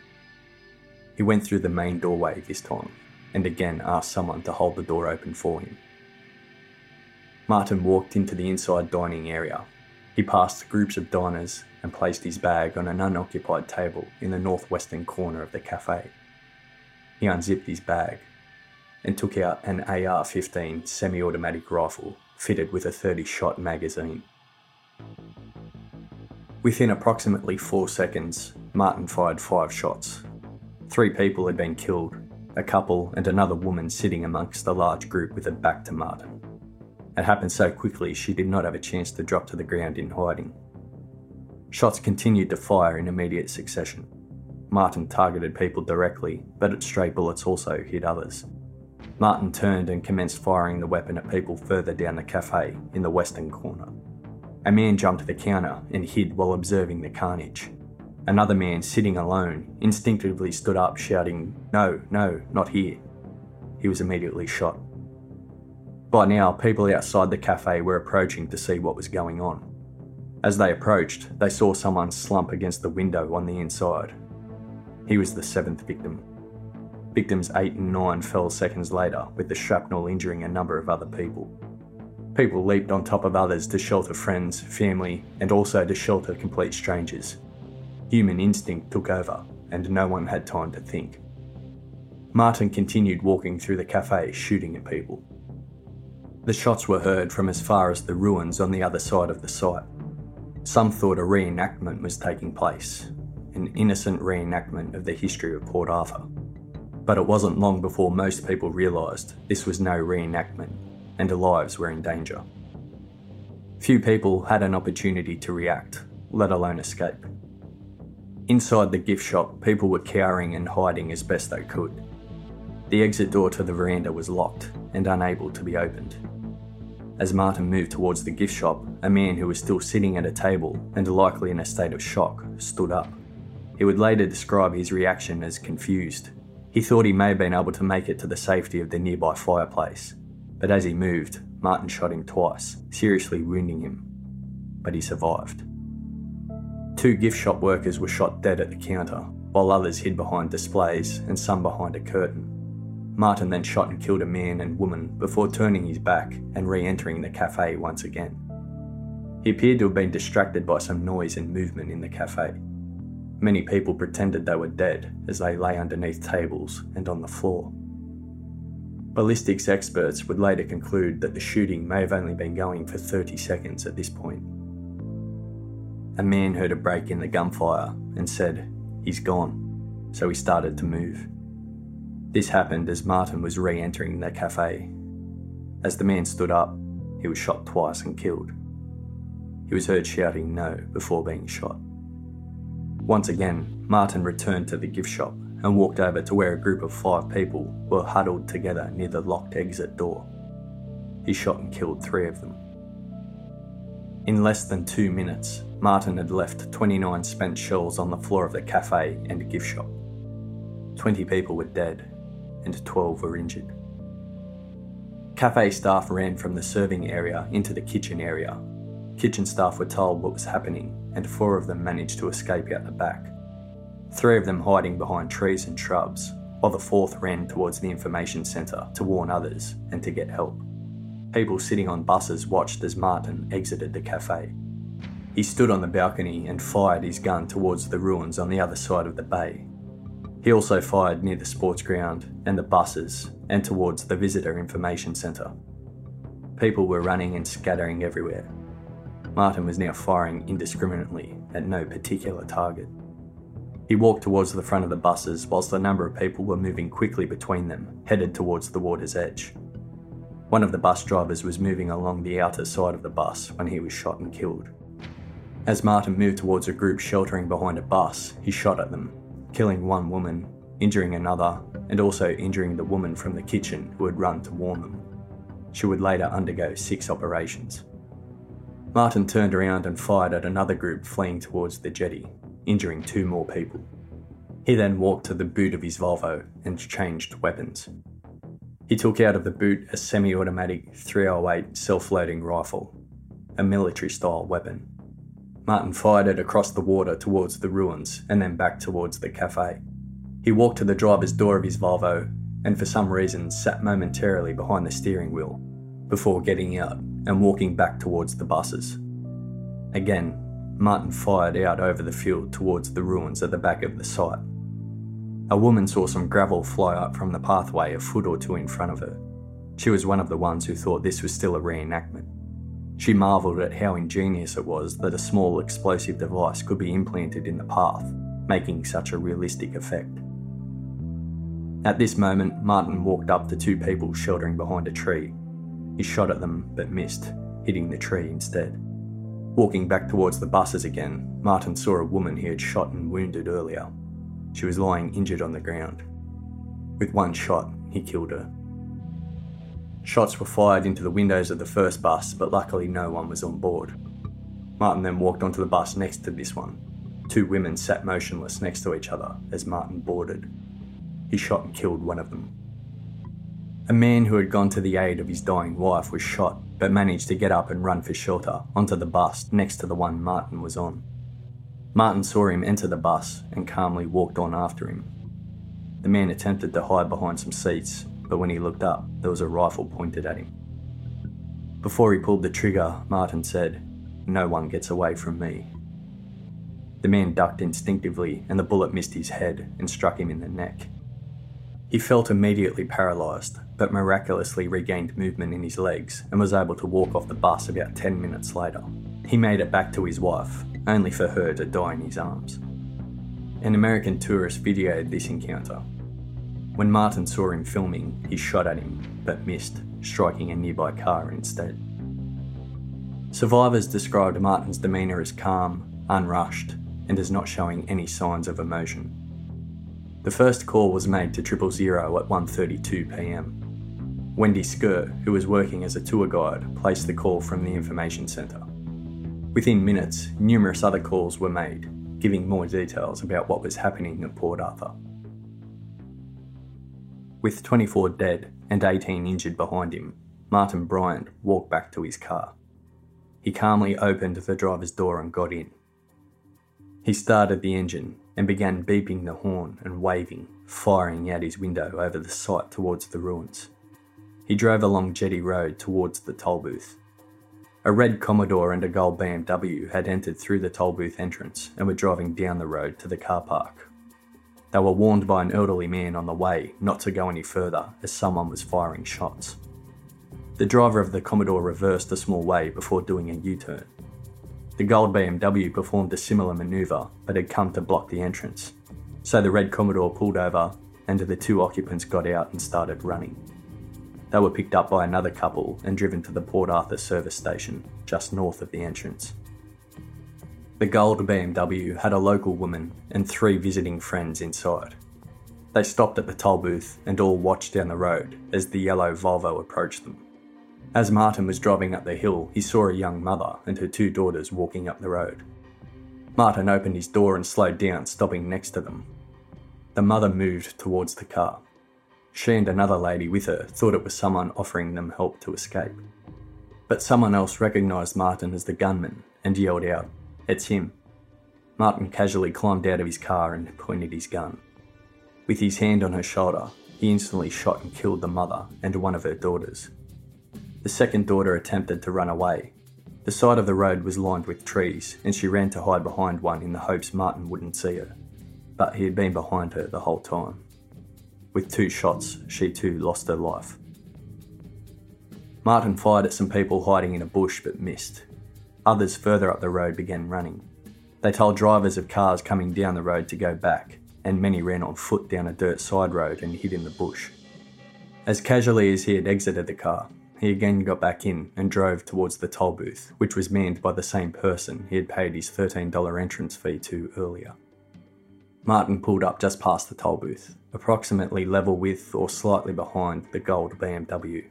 He went through the main doorway this time and again asked someone to hold the door open for him. Martin walked into the inside dining area. He passed groups of diners and placed his bag on an unoccupied table in the northwestern corner of the cafe. He unzipped his bag and took out an AR 15 semi automatic rifle fitted with a 30 shot magazine. Within approximately four seconds, Martin fired five shots. Three people had been killed, a couple and another woman sitting amongst the large group with her back to Martin. It happened so quickly she did not have a chance to drop to the ground in hiding. Shots continued to fire in immediate succession. Martin targeted people directly, but its stray bullets also hit others. Martin turned and commenced firing the weapon at people further down the cafe in the western corner. A man jumped to the counter and hid while observing the carnage. Another man, sitting alone, instinctively stood up, shouting, No, no, not here. He was immediately shot. By now, people outside the cafe were approaching to see what was going on. As they approached, they saw someone slump against the window on the inside. He was the seventh victim. Victims 8 and 9 fell seconds later, with the shrapnel injuring a number of other people. People leaped on top of others to shelter friends, family, and also to shelter complete strangers. Human instinct took over, and no one had time to think. Martin continued walking through the cafe, shooting at people. The shots were heard from as far as the ruins on the other side of the site. Some thought a reenactment was taking place, an innocent reenactment of the history of Port Arthur. But it wasn't long before most people realised this was no reenactment and lives were in danger. Few people had an opportunity to react, let alone escape. Inside the gift shop, people were cowering and hiding as best they could. The exit door to the veranda was locked and unable to be opened. As Martin moved towards the gift shop, a man who was still sitting at a table and likely in a state of shock stood up. He would later describe his reaction as confused he thought he may have been able to make it to the safety of the nearby fireplace, but as he moved, Martin shot him twice, seriously wounding him. But he survived. Two gift shop workers were shot dead at the counter, while others hid behind displays and some behind a curtain. Martin then shot and killed a man and woman before turning his back and re entering the cafe once again. He appeared to have been distracted by some noise and movement in the cafe. Many people pretended they were dead as they lay underneath tables and on the floor. Ballistics experts would later conclude that the shooting may have only been going for 30 seconds at this point. A man heard a break in the gunfire and said, He's gone, so he started to move. This happened as Martin was re entering the cafe. As the man stood up, he was shot twice and killed. He was heard shouting no before being shot. Once again, Martin returned to the gift shop and walked over to where a group of five people were huddled together near the locked exit door. He shot and killed three of them. In less than two minutes, Martin had left 29 spent shells on the floor of the cafe and gift shop. 20 people were dead and 12 were injured. Cafe staff ran from the serving area into the kitchen area. Kitchen staff were told what was happening and four of them managed to escape out the back. Three of them hiding behind trees and shrubs, while the fourth ran towards the information centre to warn others and to get help. People sitting on buses watched as Martin exited the cafe. He stood on the balcony and fired his gun towards the ruins on the other side of the bay. He also fired near the sports ground and the buses and towards the visitor information centre. People were running and scattering everywhere. Martin was now firing indiscriminately at no particular target. He walked towards the front of the buses whilst a number of people were moving quickly between them, headed towards the water's edge. One of the bus drivers was moving along the outer side of the bus when he was shot and killed. As Martin moved towards a group sheltering behind a bus, he shot at them, killing one woman, injuring another, and also injuring the woman from the kitchen who had run to warn them. She would later undergo six operations. Martin turned around and fired at another group fleeing towards the jetty, injuring two more people. He then walked to the boot of his Volvo and changed weapons. He took out of the boot a semi automatic 308 self loading rifle, a military style weapon. Martin fired it across the water towards the ruins and then back towards the cafe. He walked to the driver's door of his Volvo and for some reason sat momentarily behind the steering wheel before getting out and walking back towards the buses. Again, Martin fired out over the field towards the ruins at the back of the site. A woman saw some gravel fly up from the pathway a foot or two in front of her. She was one of the ones who thought this was still a reenactment. She marvelled at how ingenious it was that a small explosive device could be implanted in the path, making such a realistic effect. At this moment, Martin walked up to two people sheltering behind a tree. He shot at them but missed, hitting the tree instead. Walking back towards the buses again, Martin saw a woman he had shot and wounded earlier. She was lying injured on the ground. With one shot, he killed her. Shots were fired into the windows of the first bus, but luckily no one was on board. Martin then walked onto the bus next to this one. Two women sat motionless next to each other as Martin boarded. He shot and killed one of them. A man who had gone to the aid of his dying wife was shot but managed to get up and run for shelter onto the bus next to the one Martin was on. Martin saw him enter the bus and calmly walked on after him. The man attempted to hide behind some seats, but when he looked up, there was a rifle pointed at him. Before he pulled the trigger, Martin said, No one gets away from me. The man ducked instinctively, and the bullet missed his head and struck him in the neck. He felt immediately paralysed, but miraculously regained movement in his legs and was able to walk off the bus about 10 minutes later. He made it back to his wife, only for her to die in his arms. An American tourist videoed this encounter. When Martin saw him filming, he shot at him, but missed, striking a nearby car instead. Survivors described Martin's demeanour as calm, unrushed, and as not showing any signs of emotion. The first call was made to triple zero at 1:32 p.m. Wendy Scurr, who was working as a tour guide, placed the call from the information centre. Within minutes, numerous other calls were made, giving more details about what was happening at Port Arthur. With 24 dead and 18 injured behind him, Martin Bryant walked back to his car. He calmly opened the driver's door and got in. He started the engine and began beeping the horn and waving, firing out his window over the site towards the ruins. He drove along Jetty Road towards the toll booth. A red Commodore and a gold BMW had entered through the toll booth entrance and were driving down the road to the car park. They were warned by an elderly man on the way not to go any further as someone was firing shots. The driver of the Commodore reversed a small way before doing a U turn. The gold BMW performed a similar manoeuvre but had come to block the entrance, so the red Commodore pulled over and the two occupants got out and started running. They were picked up by another couple and driven to the Port Arthur service station, just north of the entrance. The gold BMW had a local woman and three visiting friends inside. They stopped at the toll booth and all watched down the road as the yellow Volvo approached them. As Martin was driving up the hill, he saw a young mother and her two daughters walking up the road. Martin opened his door and slowed down, stopping next to them. The mother moved towards the car. She and another lady with her thought it was someone offering them help to escape. But someone else recognised Martin as the gunman and yelled out, It's him. Martin casually climbed out of his car and pointed his gun. With his hand on her shoulder, he instantly shot and killed the mother and one of her daughters. The second daughter attempted to run away, The side of the road was lined with trees, and she ran to hide behind one in the hopes Martin wouldn't see her. But he had been behind her the whole time. With two shots, she too lost her life. Martin fired at some people hiding in a bush but missed. Others further up the road began running. They told drivers of cars coming down the road to go back, and many ran on foot down a dirt side road and hid in the bush. As casually as he had exited the car, he again got back in and drove towards the toll booth, which was manned by the same person he had paid his $13 entrance fee to earlier. Martin pulled up just past the toll booth, approximately level with or slightly behind the gold BMW.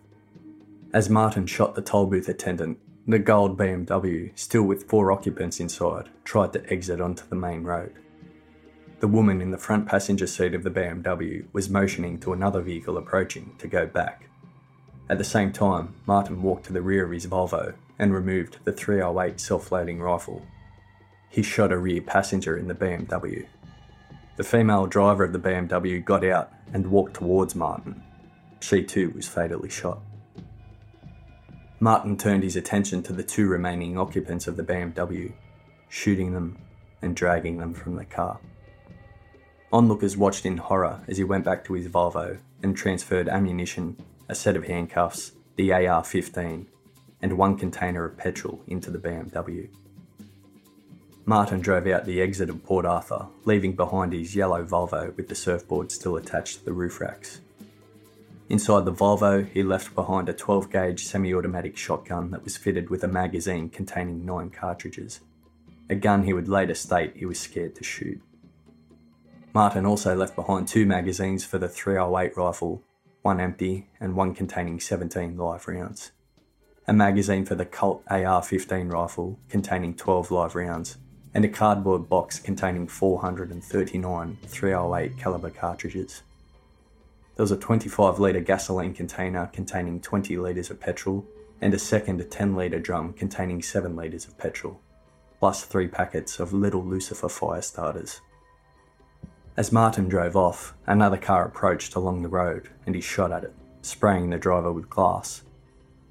As Martin shot the toll booth attendant, the gold BMW, still with four occupants inside, tried to exit onto the main road. The woman in the front passenger seat of the BMW was motioning to another vehicle approaching to go back. At the same time, Martin walked to the rear of his Volvo and removed the 308 self loading rifle. He shot a rear passenger in the BMW. The female driver of the BMW got out and walked towards Martin. She too was fatally shot. Martin turned his attention to the two remaining occupants of the BMW, shooting them and dragging them from the car. Onlookers watched in horror as he went back to his Volvo and transferred ammunition, a set of handcuffs, the AR 15, and one container of petrol into the BMW. Martin drove out the exit of Port Arthur, leaving behind his yellow Volvo with the surfboard still attached to the roof racks. Inside the Volvo, he left behind a 12 gauge semi automatic shotgun that was fitted with a magazine containing nine cartridges, a gun he would later state he was scared to shoot. Martin also left behind two magazines for the 308 rifle, one empty and one containing 17 live rounds, a magazine for the Colt AR 15 rifle containing 12 live rounds, and a cardboard box containing 439 308 caliber cartridges. There was a 25 litre gasoline container containing 20 litres of petrol, and a second 10 litre drum containing 7 litres of petrol, plus three packets of Little Lucifer fire starters. As Martin drove off, another car approached along the road and he shot at it, spraying the driver with glass.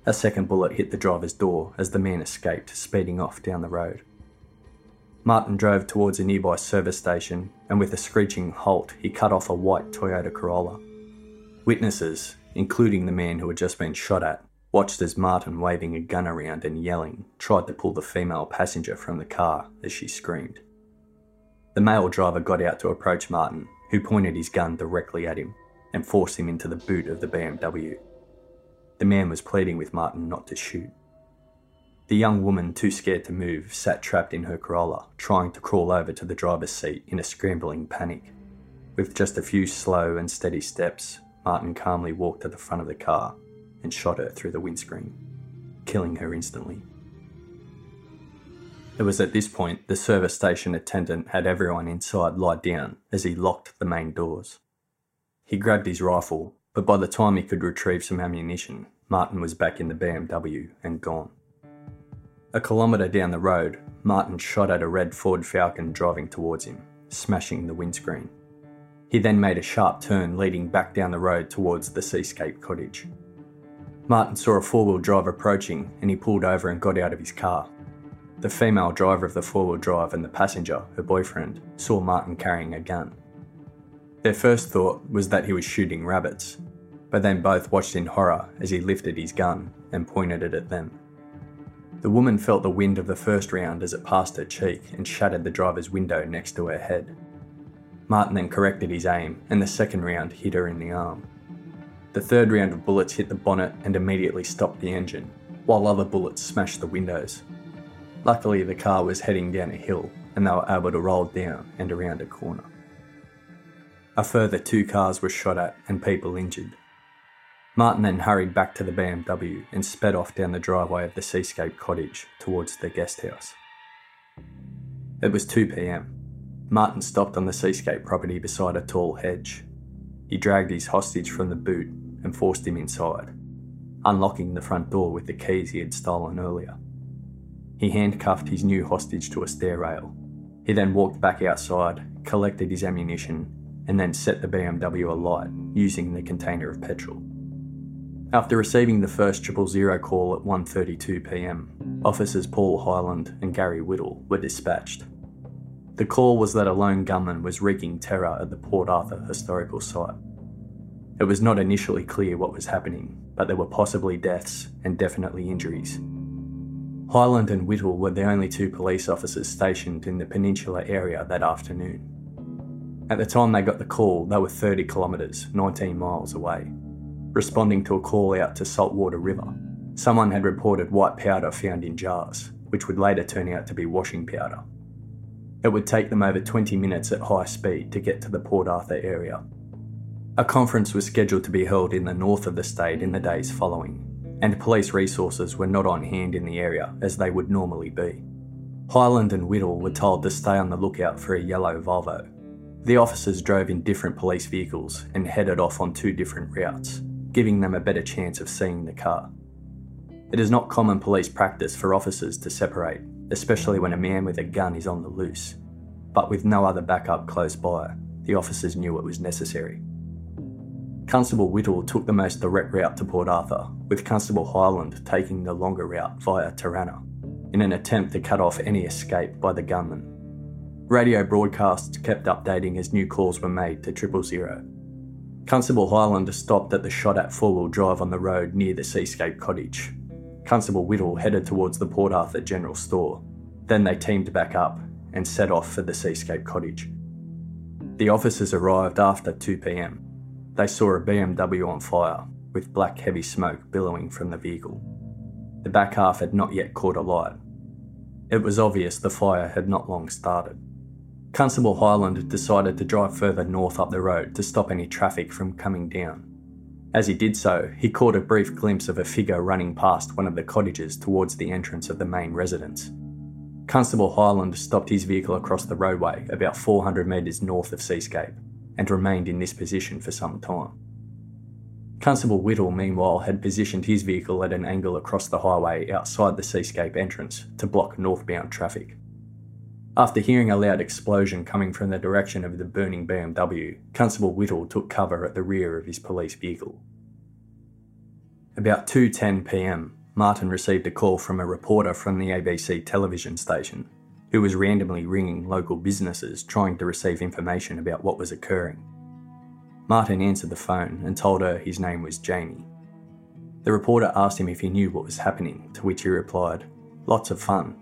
A second bullet hit the driver's door as the man escaped, speeding off down the road. Martin drove towards a nearby service station and with a screeching halt, he cut off a white Toyota Corolla. Witnesses, including the man who had just been shot at, watched as Martin, waving a gun around and yelling, tried to pull the female passenger from the car as she screamed. The male driver got out to approach Martin, who pointed his gun directly at him and forced him into the boot of the BMW. The man was pleading with Martin not to shoot. The young woman, too scared to move, sat trapped in her Corolla, trying to crawl over to the driver's seat in a scrambling panic. With just a few slow and steady steps, Martin calmly walked to the front of the car and shot her through the windscreen, killing her instantly. It was at this point the service station attendant had everyone inside lie down as he locked the main doors. He grabbed his rifle, but by the time he could retrieve some ammunition, Martin was back in the BMW and gone. A kilometre down the road, Martin shot at a red Ford Falcon driving towards him, smashing the windscreen. He then made a sharp turn leading back down the road towards the Seascape cottage. Martin saw a four wheel drive approaching and he pulled over and got out of his car. The female driver of the four wheel drive and the passenger, her boyfriend, saw Martin carrying a gun. Their first thought was that he was shooting rabbits, but then both watched in horror as he lifted his gun and pointed it at them. The woman felt the wind of the first round as it passed her cheek and shattered the driver's window next to her head. Martin then corrected his aim, and the second round hit her in the arm. The third round of bullets hit the bonnet and immediately stopped the engine, while other bullets smashed the windows. Luckily, the car was heading down a hill, and they were able to roll down and around a corner. A further two cars were shot at and people injured. Martin then hurried back to the BMW and sped off down the driveway of the Seascape cottage towards the guest house. It was 2 pm, Martin stopped on the seascape property beside a tall hedge. He dragged his hostage from the boot and forced him inside, unlocking the front door with the keys he had stolen earlier. He handcuffed his new hostage to a stair rail. He then walked back outside, collected his ammunition, and then set the BMW alight using the container of petrol. After receiving the first triple zero call at 1.32pm, officers Paul Hyland and Gary Whittle were dispatched. The call was that a lone gunman was wreaking terror at the Port Arthur historical site. It was not initially clear what was happening, but there were possibly deaths and definitely injuries. Hyland and Whittle were the only two police officers stationed in the peninsula area that afternoon. At the time they got the call, they were 30 kilometres, 19 miles away responding to a call out to Saltwater River. Someone had reported white powder found in jars, which would later turn out to be washing powder. It would take them over 20 minutes at high speed to get to the Port Arthur area. A conference was scheduled to be held in the north of the state in the days following, and police resources were not on hand in the area as they would normally be. Hyland and Whittle were told to stay on the lookout for a yellow Volvo. The officers drove in different police vehicles and headed off on two different routes, giving them a better chance of seeing the car. It is not common police practice for officers to separate, especially when a man with a gun is on the loose. But with no other backup close by, the officers knew it was necessary. Constable Whittle took the most direct route to Port Arthur, with Constable Hyland taking the longer route via Taranna, in an attempt to cut off any escape by the gunman. Radio broadcasts kept updating as new calls were made to triple zero, Constable Highlander stopped at the shot at four wheel drive on the road near the Seascape cottage. Constable Whittle headed towards the Port Arthur General Store. Then they teamed back up and set off for the Seascape cottage. The officers arrived after 2pm. They saw a BMW on fire, with black heavy smoke billowing from the vehicle. The back half had not yet caught alight. It was obvious the fire had not long started. Constable Hyland decided to drive further north up the road to stop any traffic from coming down. As he did so, he caught a brief glimpse of a figure running past one of the cottages towards the entrance of the main residence. Constable Hyland stopped his vehicle across the roadway about 400 metres north of Seascape and remained in this position for some time. Constable Whittle, meanwhile, had positioned his vehicle at an angle across the highway outside the Seascape entrance to block northbound traffic. After hearing a loud explosion coming from the direction of the burning BMW, Constable Whittle took cover at the rear of his police vehicle. About 2:10 p.m., Martin received a call from a reporter from the ABC television station who was randomly ringing local businesses trying to receive information about what was occurring. Martin answered the phone and told her his name was Jamie. The reporter asked him if he knew what was happening, to which he replied, Lots of fun.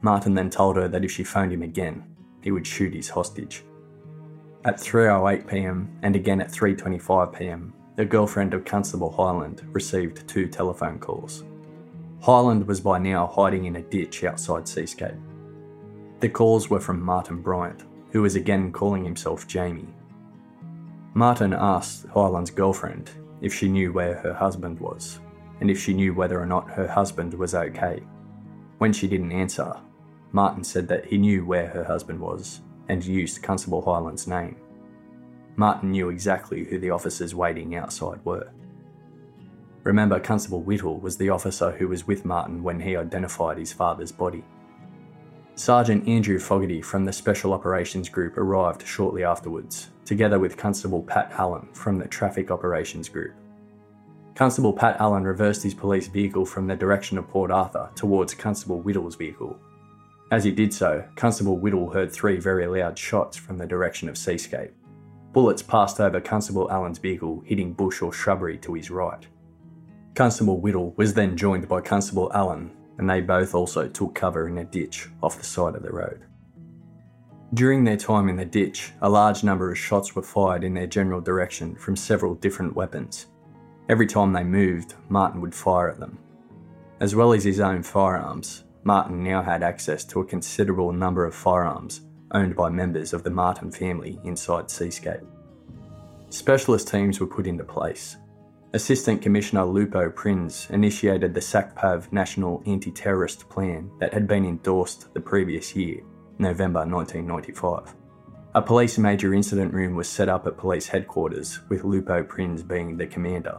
Martin then told her that if she phoned him again, he would shoot his hostage. At 3.08pm and again at 3.25pm, the girlfriend of Constable Hyland received two telephone calls. Hyland was by now hiding in a ditch outside Seascape. The calls were from Martin Bryant, who was again calling himself Jamie. Martin asked Hyland's girlfriend if she knew where her husband was, and if she knew whether or not her husband was okay. When she didn't answer, Martin said that he knew where her husband was and used Constable Hyland's name. Martin knew exactly who the officers waiting outside were. Remember, Constable Whittle was the officer who was with Martin when he identified his father's body. Sergeant Andrew Fogarty from the Special Operations Group arrived shortly afterwards, together with Constable Pat Allen from the Traffic Operations Group. Constable Pat Allen reversed his police vehicle from the direction of Port Arthur towards Constable Whittle's vehicle as he did so, Constable Whittle heard three very loud shots from the direction of Seascape. Bullets passed over Constable Allen's vehicle, hitting bush or shrubbery to his right. Constable Whittle was then joined by Constable Allen, and they both also took cover in a ditch off the side of the road. During their time in the ditch, a large number of shots were fired in their general direction from several different weapons. Every time they moved, Martin would fire at them. As well as his own firearms, Martin now had access to a considerable number of firearms owned by members of the Martin family inside Seascape. Specialist teams were put into place. Assistant Commissioner Luppo Prins initiated the SACPAV National Anti Terrorist Plan that had been endorsed the previous year, November 1995. A police major incident room was set up at police headquarters, with Luppo Prins being the commander.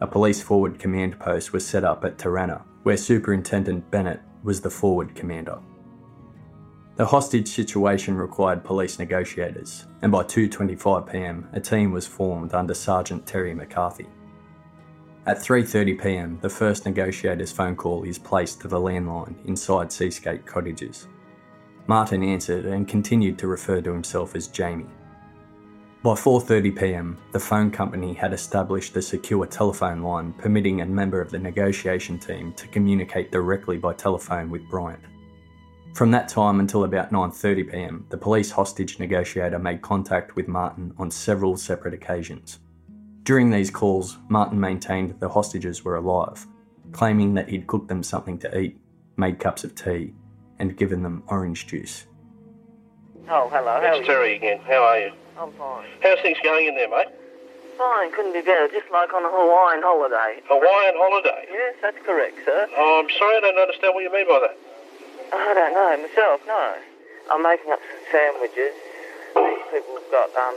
A police forward command post was set up at Taranna, where Superintendent Bennett was the forward commander. The hostage situation required police negotiators, and by 2:25 p.m., a team was formed under Sergeant Terry McCarthy. At 3:30 p.m., the first negotiator's phone call is placed to the landline inside Seascape Cottages. Martin answered and continued to refer to himself as Jamie. By 4:30 p.m., the phone company had established a secure telephone line permitting a member of the negotiation team to communicate directly by telephone with Bryant. From that time until about 9:30 p.m., the police hostage negotiator made contact with Martin on several separate occasions. During these calls, Martin maintained the hostages were alive, claiming that he'd cooked them something to eat, made cups of tea, and given them orange juice. Oh, hello. How It's Terry again. How are you? I'm fine. How's things going in there, mate? Fine, couldn't be better. Just like on a Hawaiian holiday. Hawaiian holiday? Yes, that's correct, sir. Oh, I'm sorry, I don't understand what you mean by that. I don't know myself. No, I'm making up some sandwiches. These people have got um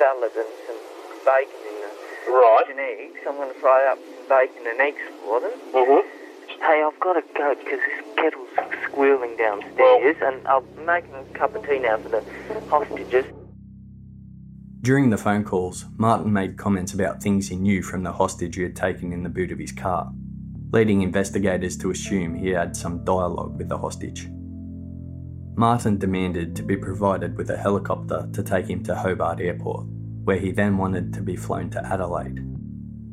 salad and some bacon in them. Right. And eggs. I'm going to fry up some bacon and eggs for them. Mm-hmm. Hey, I've got to go because this kettle's squealing downstairs, and I'm making a cup of tea now for the hostages. During the phone calls, Martin made comments about things he knew from the hostage he had taken in the boot of his car, leading investigators to assume he had some dialogue with the hostage. Martin demanded to be provided with a helicopter to take him to Hobart Airport, where he then wanted to be flown to Adelaide.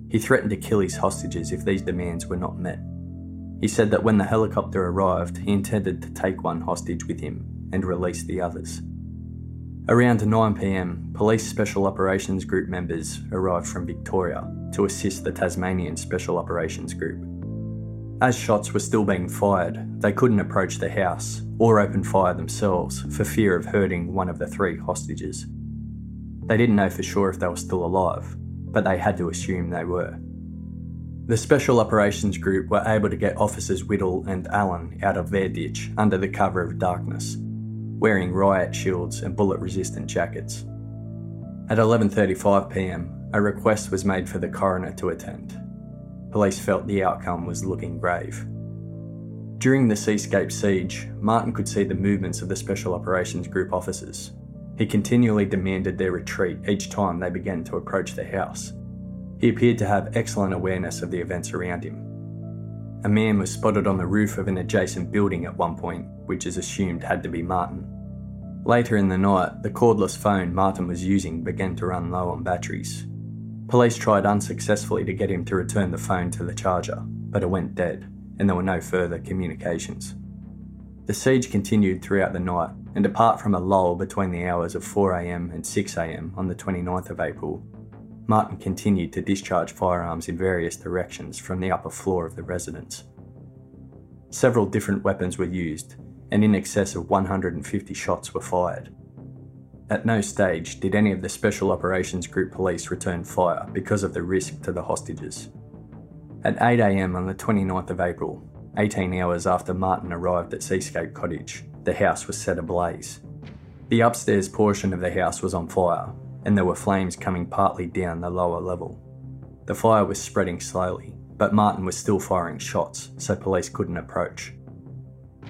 He threatened to kill his hostages if these demands were not met. He said that when the helicopter arrived, he intended to take one hostage with him and release the others. Around 9pm, Police Special Operations Group members arrived from Victoria to assist the Tasmanian Special Operations Group. As shots were still being fired, they couldn't approach the house or open fire themselves for fear of hurting one of the three hostages. They didn't know for sure if they were still alive, but they had to assume they were. The Special Operations Group were able to get officers Whittle and Allen out of their ditch under the cover of darkness, wearing riot shields and bullet-resistant jackets. At 11:35 p.m., a request was made for the coroner to attend. Police felt the outcome was looking grave. During the Seascape siege, Martin could see the movements of the Special Operations Group officers. He continually demanded their retreat each time they began to approach the house. He appeared to have excellent awareness of the events around him. A man was spotted on the roof of an adjacent building at one point, which is assumed had to be Martin. Later in the night, the cordless phone Martin was using began to run low on batteries. Police tried unsuccessfully to get him to return the phone to the charger, but it went dead, and there were no further communications. The siege continued throughout the night, and apart from a lull between the hours of 4am and 6am on the 29th of April, Martin continued to discharge firearms in various directions from the upper floor of the residence. Several different weapons were used, and in excess of 150 shots were fired. At no stage did any of the Special Operations Group police return fire because of the risk to the hostages. At 8am on the 29th of April, 18 hours after Martin arrived at Seascape Cottage, the house was set ablaze. The upstairs portion of the house was on fire, and there were flames coming partly down the lower level. The fire was spreading slowly, but Martin was still firing shots, so police couldn't approach.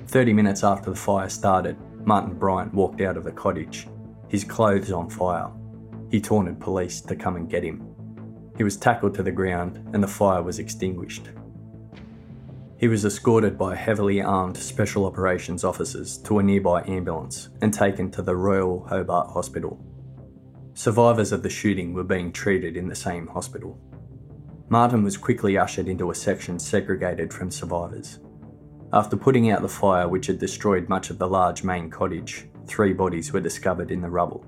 30 minutes after the fire started, Martin Bryant walked out of the cottage, his clothes on fire. He taunted police to come and get him. He was tackled to the ground and the fire was extinguished. He was escorted by heavily armed special operations officers to a nearby ambulance and taken to the Royal Hobart Hospital. Survivors of the shooting were being treated in the same hospital. Martin was quickly ushered into a section segregated from survivors. After putting out the fire, which had destroyed much of the large main cottage, three bodies were discovered in the rubble.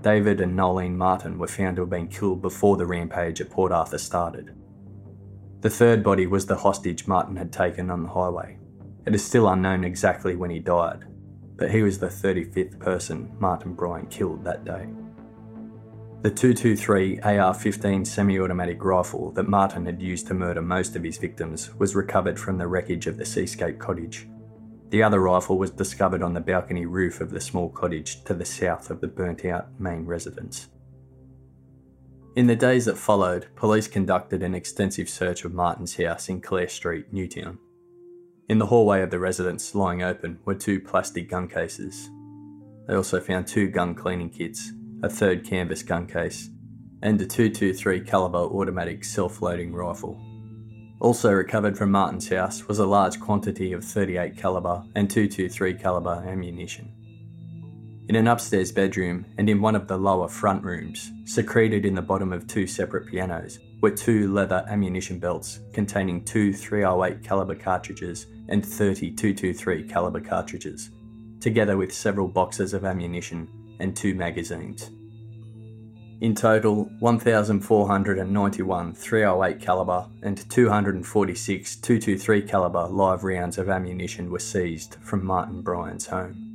David and Noelene Martin were found to have been killed before the rampage at Port Arthur started. The third body was the hostage Martin had taken on the highway. It is still unknown exactly when he died, but he was the 35th person Martin Bryant killed that day. The 223 AR 15 semi automatic rifle that Martin had used to murder most of his victims was recovered from the wreckage of the Seascape cottage. The other rifle was discovered on the balcony roof of the small cottage to the south of the burnt out main residence. In the days that followed, police conducted an extensive search of Martin's house in Clare Street, Newtown. In the hallway of the residence, lying open, were two plastic gun cases. They also found two gun cleaning kits, a third canvas gun case, and a 223 caliber automatic self-loading rifle. Also recovered from Martin's house was a large quantity of 38 caliber and 223 caliber ammunition. In an upstairs bedroom and in one of the lower front rooms, secreted in the bottom of two separate pianos, were two leather ammunition belts containing two 308 caliber cartridges and 30 223 caliber cartridges, together with several boxes of ammunition and two magazines. In total, 1,491 308 caliber and 246 223 caliber live rounds of ammunition were seized from Martin Bryant's home.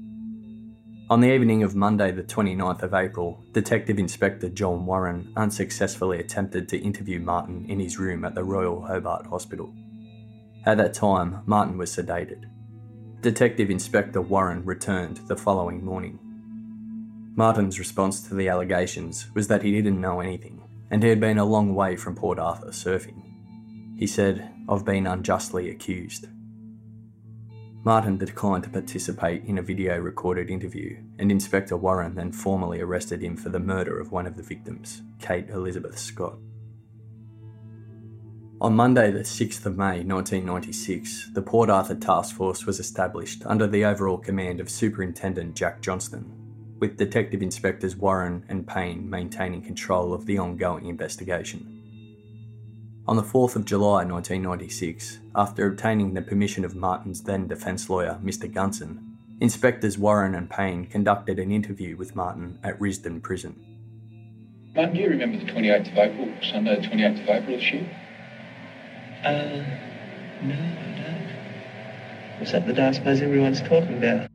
On the evening of Monday, the 29th of April, Detective Inspector John Warren unsuccessfully attempted to interview Martin in his room at the Royal Hobart Hospital. At that time, Martin was sedated. Detective Inspector Warren returned the following morning. Martin's response to the allegations was that he didn't know anything and he had been a long way from Port Arthur surfing. He said, I've been unjustly accused. Martin declined to participate in a video recorded interview, and Inspector Warren then formally arrested him for the murder of one of the victims, Kate Elizabeth Scott. On Monday, the 6th of May 1996, the Port Arthur Task Force was established under the overall command of Superintendent Jack Johnston, with Detective Inspectors Warren and Payne maintaining control of the ongoing investigation. On the 4th of July 1996, after obtaining the permission of Martin's then defence lawyer, Mr. Gunson, Inspectors Warren and Payne conducted an interview with Martin at Risdon Prison. Martin, do you remember the 28th of April, Sunday the 28th of April this year? Uh, no, I don't. Was that the day I suppose everyone's talking about?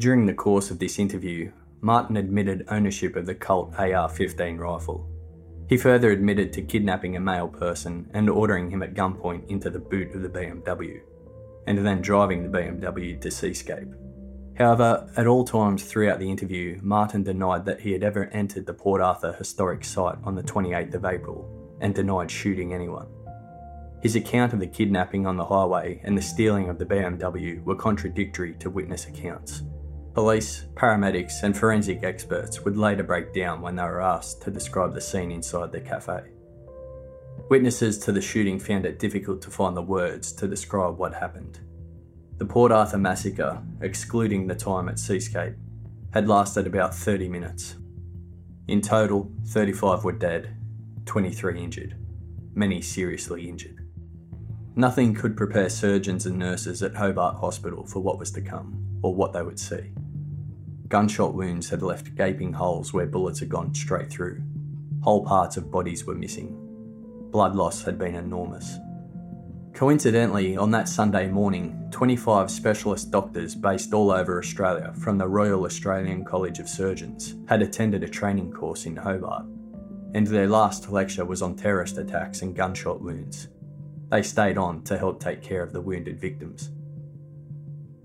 During the course of this interview, Martin admitted ownership of the Colt AR 15 rifle. He further admitted to kidnapping a male person and ordering him at gunpoint into the boot of the BMW, and then driving the BMW to Seascape. However, at all times throughout the interview, Martin denied that he had ever entered the Port Arthur historic site on the 28th of April and denied shooting anyone. His account of the kidnapping on the highway and the stealing of the BMW were contradictory to witness accounts, Police, paramedics, and forensic experts would later break down when they were asked to describe the scene inside the cafe. Witnesses to the shooting found it difficult to find the words to describe what happened. The Port Arthur massacre, excluding the time at Seascape, had lasted about 30 minutes. In total, 35 were dead, 23 injured, many seriously injured. Nothing could prepare surgeons and nurses at Hobart Hospital for what was to come, or what they would see. Gunshot wounds had left gaping holes where bullets had gone straight through. Whole parts of bodies were missing. Blood loss had been enormous. Coincidentally, on that Sunday morning, 25 specialist doctors based all over Australia from the Royal Australian College of Surgeons had attended a training course in Hobart, and their last lecture was on terrorist attacks and gunshot wounds. They stayed on to help take care of the wounded victims.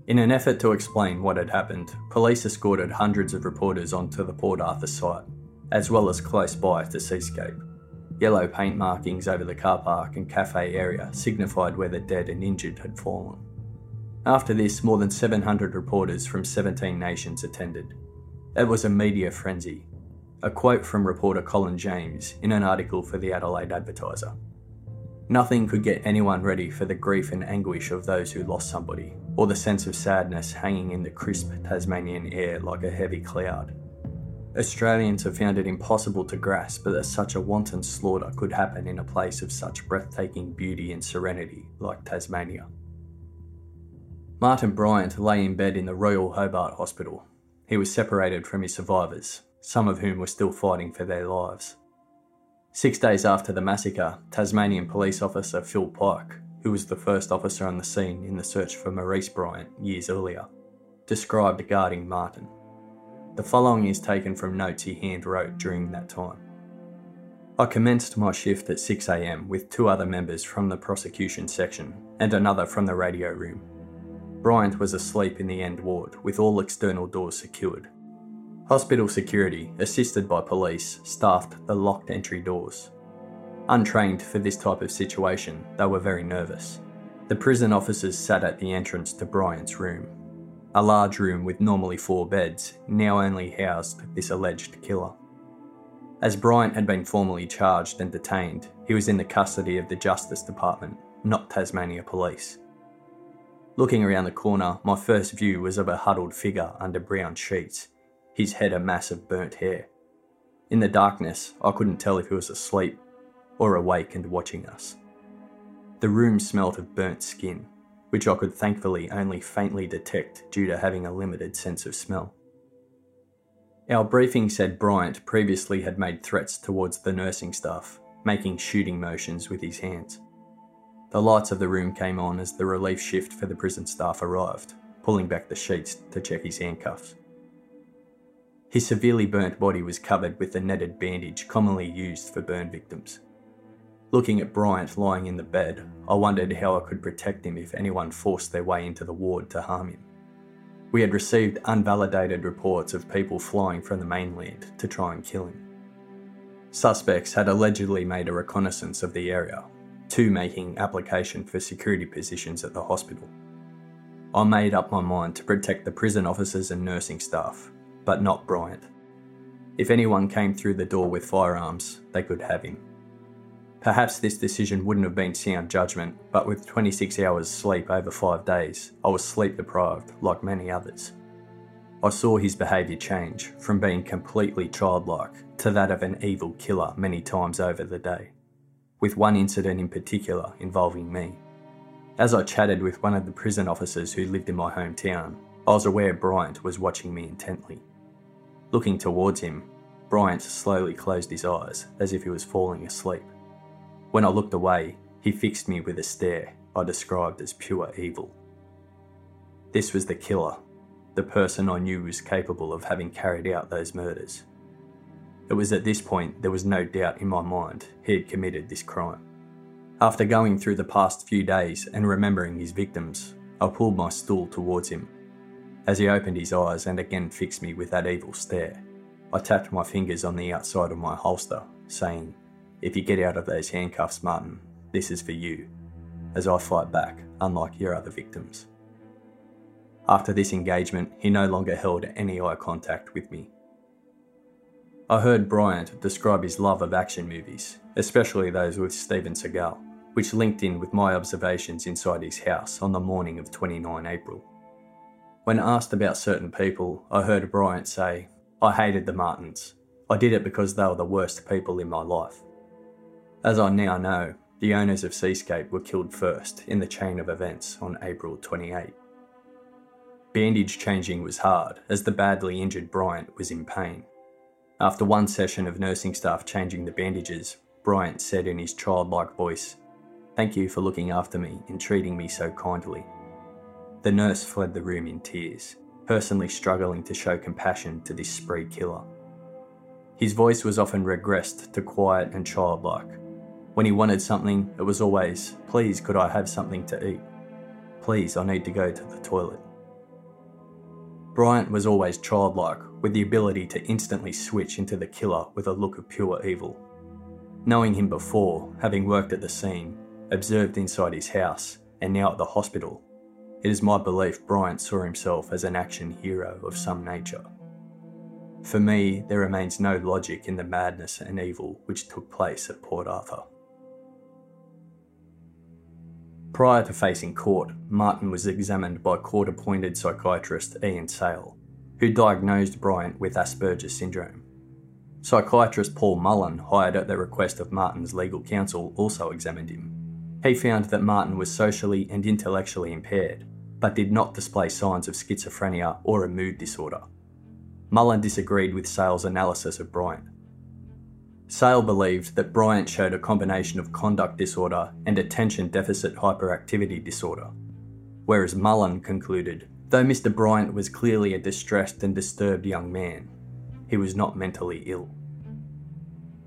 In an effort to explain what had happened, police escorted hundreds of reporters onto the Port Arthur site, as well as close by to Seascape. Yellow paint markings over the car park and cafe area signified where the dead and injured had fallen. After this, more than 700 reporters from 17 nations attended. It was a media frenzy. A quote from reporter Colin James in an article for the Adelaide Advertiser. Nothing could get anyone ready for the grief and anguish of those who lost somebody, or the sense of sadness hanging in the crisp Tasmanian air like a heavy cloud. Australians have found it impossible to grasp that such a wanton slaughter could happen in a place of such breathtaking beauty and serenity like Tasmania. Martin Bryant lay in bed in the Royal Hobart Hospital. He was separated from his survivors, some of whom were still fighting for their lives. Six days after the massacre, Tasmanian police officer Phil Pike, who was the first officer on the scene in the search for Maurice Bryant years earlier, described guarding Martin. The following is taken from notes he hand wrote during that time. I commenced my shift at 6am with two other members from the prosecution section and another from the radio room. Bryant was asleep in the end ward with all external doors secured Hospital security, assisted by police, staffed the locked entry doors. Untrained for this type of situation, they were very nervous. The prison officers sat at the entrance to Bryant's room. A large room with normally four beds now only housed this alleged killer. As Bryant had been formally charged and detained, he was in the custody of the Justice Department, not Tasmania Police. Looking around the corner, my first view was of a huddled figure under brown sheets, his head a mass of burnt hair. In the darkness, I couldn't tell if he was asleep or awake and watching us. The room smelt of burnt skin, which I could thankfully only faintly detect due to having a limited sense of smell. Our briefing said Bryant previously had made threats towards the nursing staff, making shooting motions with his hands. The lights of the room came on as the relief shift for the prison staff arrived, pulling back the sheets to check his handcuffs. His severely burnt body was covered with the netted bandage commonly used for burn victims. Looking at Bryant lying in the bed, I wondered how I could protect him if anyone forced their way into the ward to harm him. We had received unvalidated reports of people flying from the mainland to try and kill him. Suspects had allegedly made a reconnaissance of the area, two making application for security positions at the hospital. I made up my mind to protect the prison officers and nursing staff, but not Bryant. If anyone came through the door with firearms, they could have him. Perhaps this decision wouldn't have been sound judgment, but with 26 hours sleep over five days, I was sleep deprived like many others. I saw his behaviour change from being completely childlike to that of an evil killer many times over the day, with one incident in particular involving me. As I chatted with one of the prison officers who lived in my hometown, I was aware Bryant was watching me intently. Looking towards him, Bryant slowly closed his eyes as if he was falling asleep. When I looked away, he fixed me with a stare I described as pure evil. This was the killer, the person I knew was capable of having carried out those murders. It was at this point there was no doubt in my mind he had committed this crime. After going through the past few days and remembering his victims, I pulled my stool towards him. As he opened his eyes and again fixed me with that evil stare, I tapped my fingers on the outside of my holster, saying, if you get out of those handcuffs, Martin, this is for you, as I fight back, unlike your other victims. After this engagement, he no longer held any eye contact with me. I heard Bryant describe his love of action movies, especially those with Steven Seagal, which linked in with my observations inside his house on the morning of 29 April. When asked about certain people, I heard Bryant say, I hated the Martins. I did it because they were the worst people in my life. As I now know, the owners of Seascape were killed first in the chain of events on April 28. Bandage changing was hard as the badly injured Bryant was in pain. After one session of nursing staff changing the bandages, Bryant said in his childlike voice, Thank you for looking after me and treating me so kindly. The nurse fled the room in tears, personally struggling to show compassion to this spree killer. His voice was often regressed to quiet and childlike, when he wanted something, it was always, Please, could I have something to eat? Please, I need to go to the toilet. Bryant was always childlike, with the ability to instantly switch into the killer with a look of pure evil. Knowing him before, having worked at the scene, observed inside his house, and now at the hospital, it is my belief Bryant saw himself as an action hero of some nature. For me, there remains no logic in the madness and evil which took place at Port Arthur. Prior to facing court, Martin was examined by court appointed psychiatrist Ian Sale, who diagnosed Bryant with Asperger's syndrome. Psychiatrist Paul Mullen, hired at the request of Martin's legal counsel, also examined him. He found that Martin was socially and intellectually impaired, but did not display signs of schizophrenia or a mood disorder. Mullen disagreed with Sale's analysis of Bryant. Sale believed that Bryant showed a combination of conduct disorder and attention deficit hyperactivity disorder, whereas Mullen concluded though Mr. Bryant was clearly a distressed and disturbed young man, he was not mentally ill.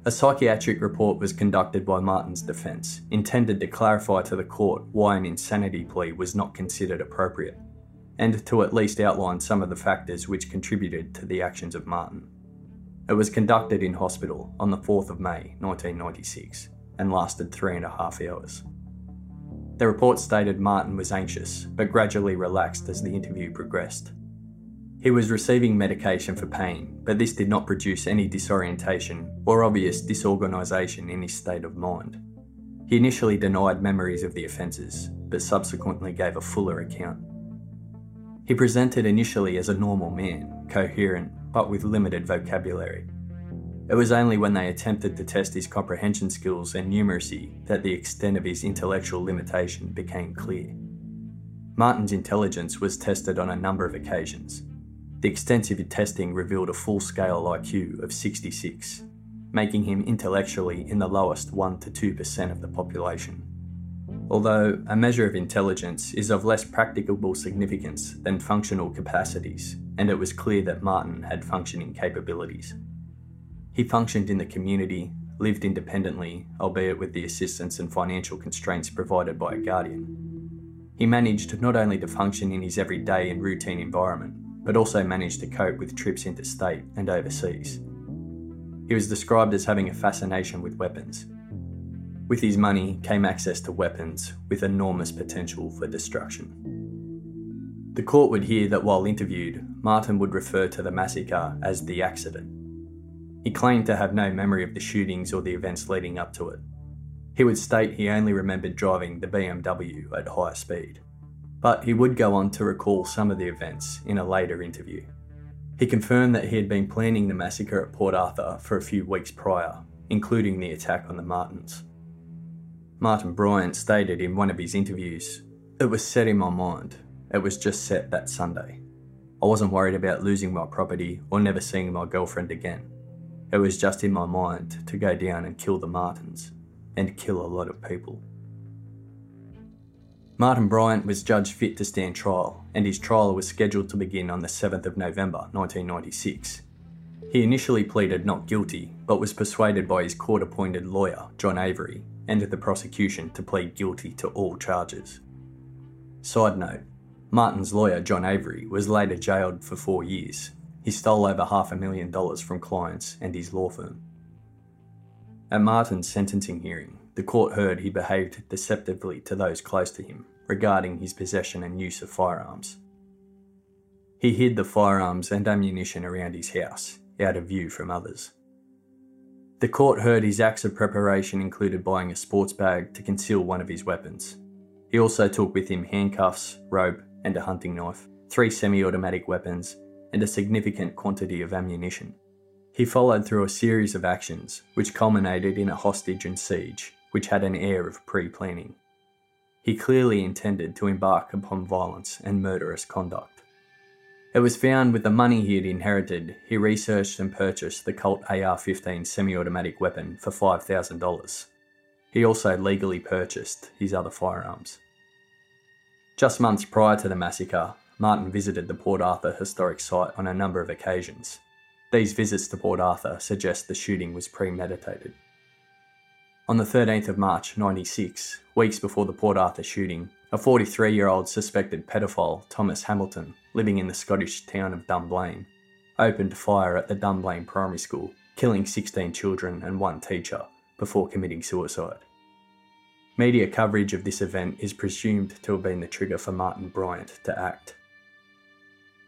A psychiatric report was conducted by Martin's defence, intended to clarify to the court why an insanity plea was not considered appropriate, and to at least outline some of the factors which contributed to the actions of Martin. It was conducted in hospital on the 4th of May 1996 and lasted three and a half hours. The report stated Martin was anxious but gradually relaxed as the interview progressed. He was receiving medication for pain, but this did not produce any disorientation or obvious disorganisation in his state of mind. He initially denied memories of the offences, but subsequently gave a fuller account. He presented initially as a normal man, coherent, but with limited vocabulary. It was only when they attempted to test his comprehension skills and numeracy that the extent of his intellectual limitation became clear. Martin's intelligence was tested on a number of occasions. The extensive testing revealed a full scale IQ of 66, making him intellectually in the lowest 1 to 2% of the population. Although a measure of intelligence is of less practicable significance than functional capacities, and it was clear that Martin had functioning capabilities. He functioned in the community, lived independently, albeit with the assistance and financial constraints provided by a guardian. He managed not only to function in his everyday and routine environment, but also managed to cope with trips interstate and overseas. He was described as having a fascination with weapons. With his money came access to weapons with enormous potential for destruction. The court would hear that while interviewed, Martin would refer to the massacre as the accident. He claimed to have no memory of the shootings or the events leading up to it. He would state he only remembered driving the BMW at high speed. But he would go on to recall some of the events in a later interview. He confirmed that he had been planning the massacre at Port Arthur for a few weeks prior, including the attack on the Martins. Martin Bryant stated in one of his interviews, It was set in my mind. It was just set that Sunday. I wasn't worried about losing my property or never seeing my girlfriend again. It was just in my mind to go down and kill the Martins, and kill a lot of people. Martin Bryant was judged fit to stand trial, and his trial was scheduled to begin on the 7th of November 1996. He initially pleaded not guilty, but was persuaded by his court appointed lawyer, John Avery, and the prosecution to plead guilty to all charges. Side note Martin's lawyer, John Avery, was later jailed for four years he stole over half a million dollars from clients and his law firm. At Martin's sentencing hearing, the court heard he behaved deceptively to those close to him regarding his possession and use of firearms. He hid the firearms and ammunition around his house, out of view from others. The court heard his acts of preparation included buying a sports bag to conceal one of his weapons. He also took with him handcuffs, rope, and a hunting knife, three semi automatic weapons, and a significant quantity of ammunition. He followed through a series of actions, which culminated in a hostage and siege, which had an air of pre planning. He clearly intended to embark upon violence and murderous conduct. It was found with the money he had inherited, he researched and purchased the Colt AR 15 semi automatic weapon for $5,000. He also legally purchased his other firearms. Just months prior to the massacre, Martin visited the Port Arthur historic site on a number of occasions. These visits to Port Arthur suggest the shooting was premeditated. On the 13th of March 96, weeks before the Port Arthur shooting, a 43 year old suspected pedophile, Thomas Hamilton, living in the Scottish town of Dunblane, opened fire at the Dunblane Primary School, killing 16 children and one teacher before committing suicide. Media coverage of this event is presumed to have been the trigger for Martin Bryant to act.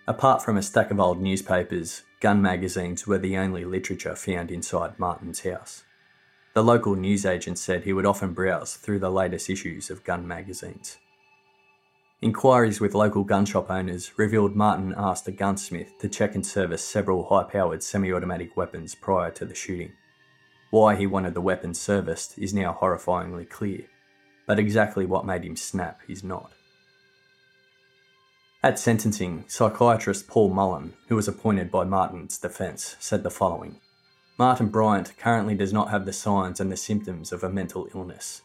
Apart from a stack of old newspapers, gun magazines were the only literature found inside Martin's house. The local newsagent said he would often browse through the latest issues of gun magazines. Inquiries with local gun shop owners revealed Martin asked a gunsmith to check and service several high powered semi automatic weapons prior to the shooting. Why he wanted the weapons serviced is now horrifyingly clear, but exactly what made him snap is not. At sentencing, psychiatrist Paul Mullen, who was appointed by Martin's defence, said the following Martin Bryant currently does not have the signs and the symptoms of a mental illness.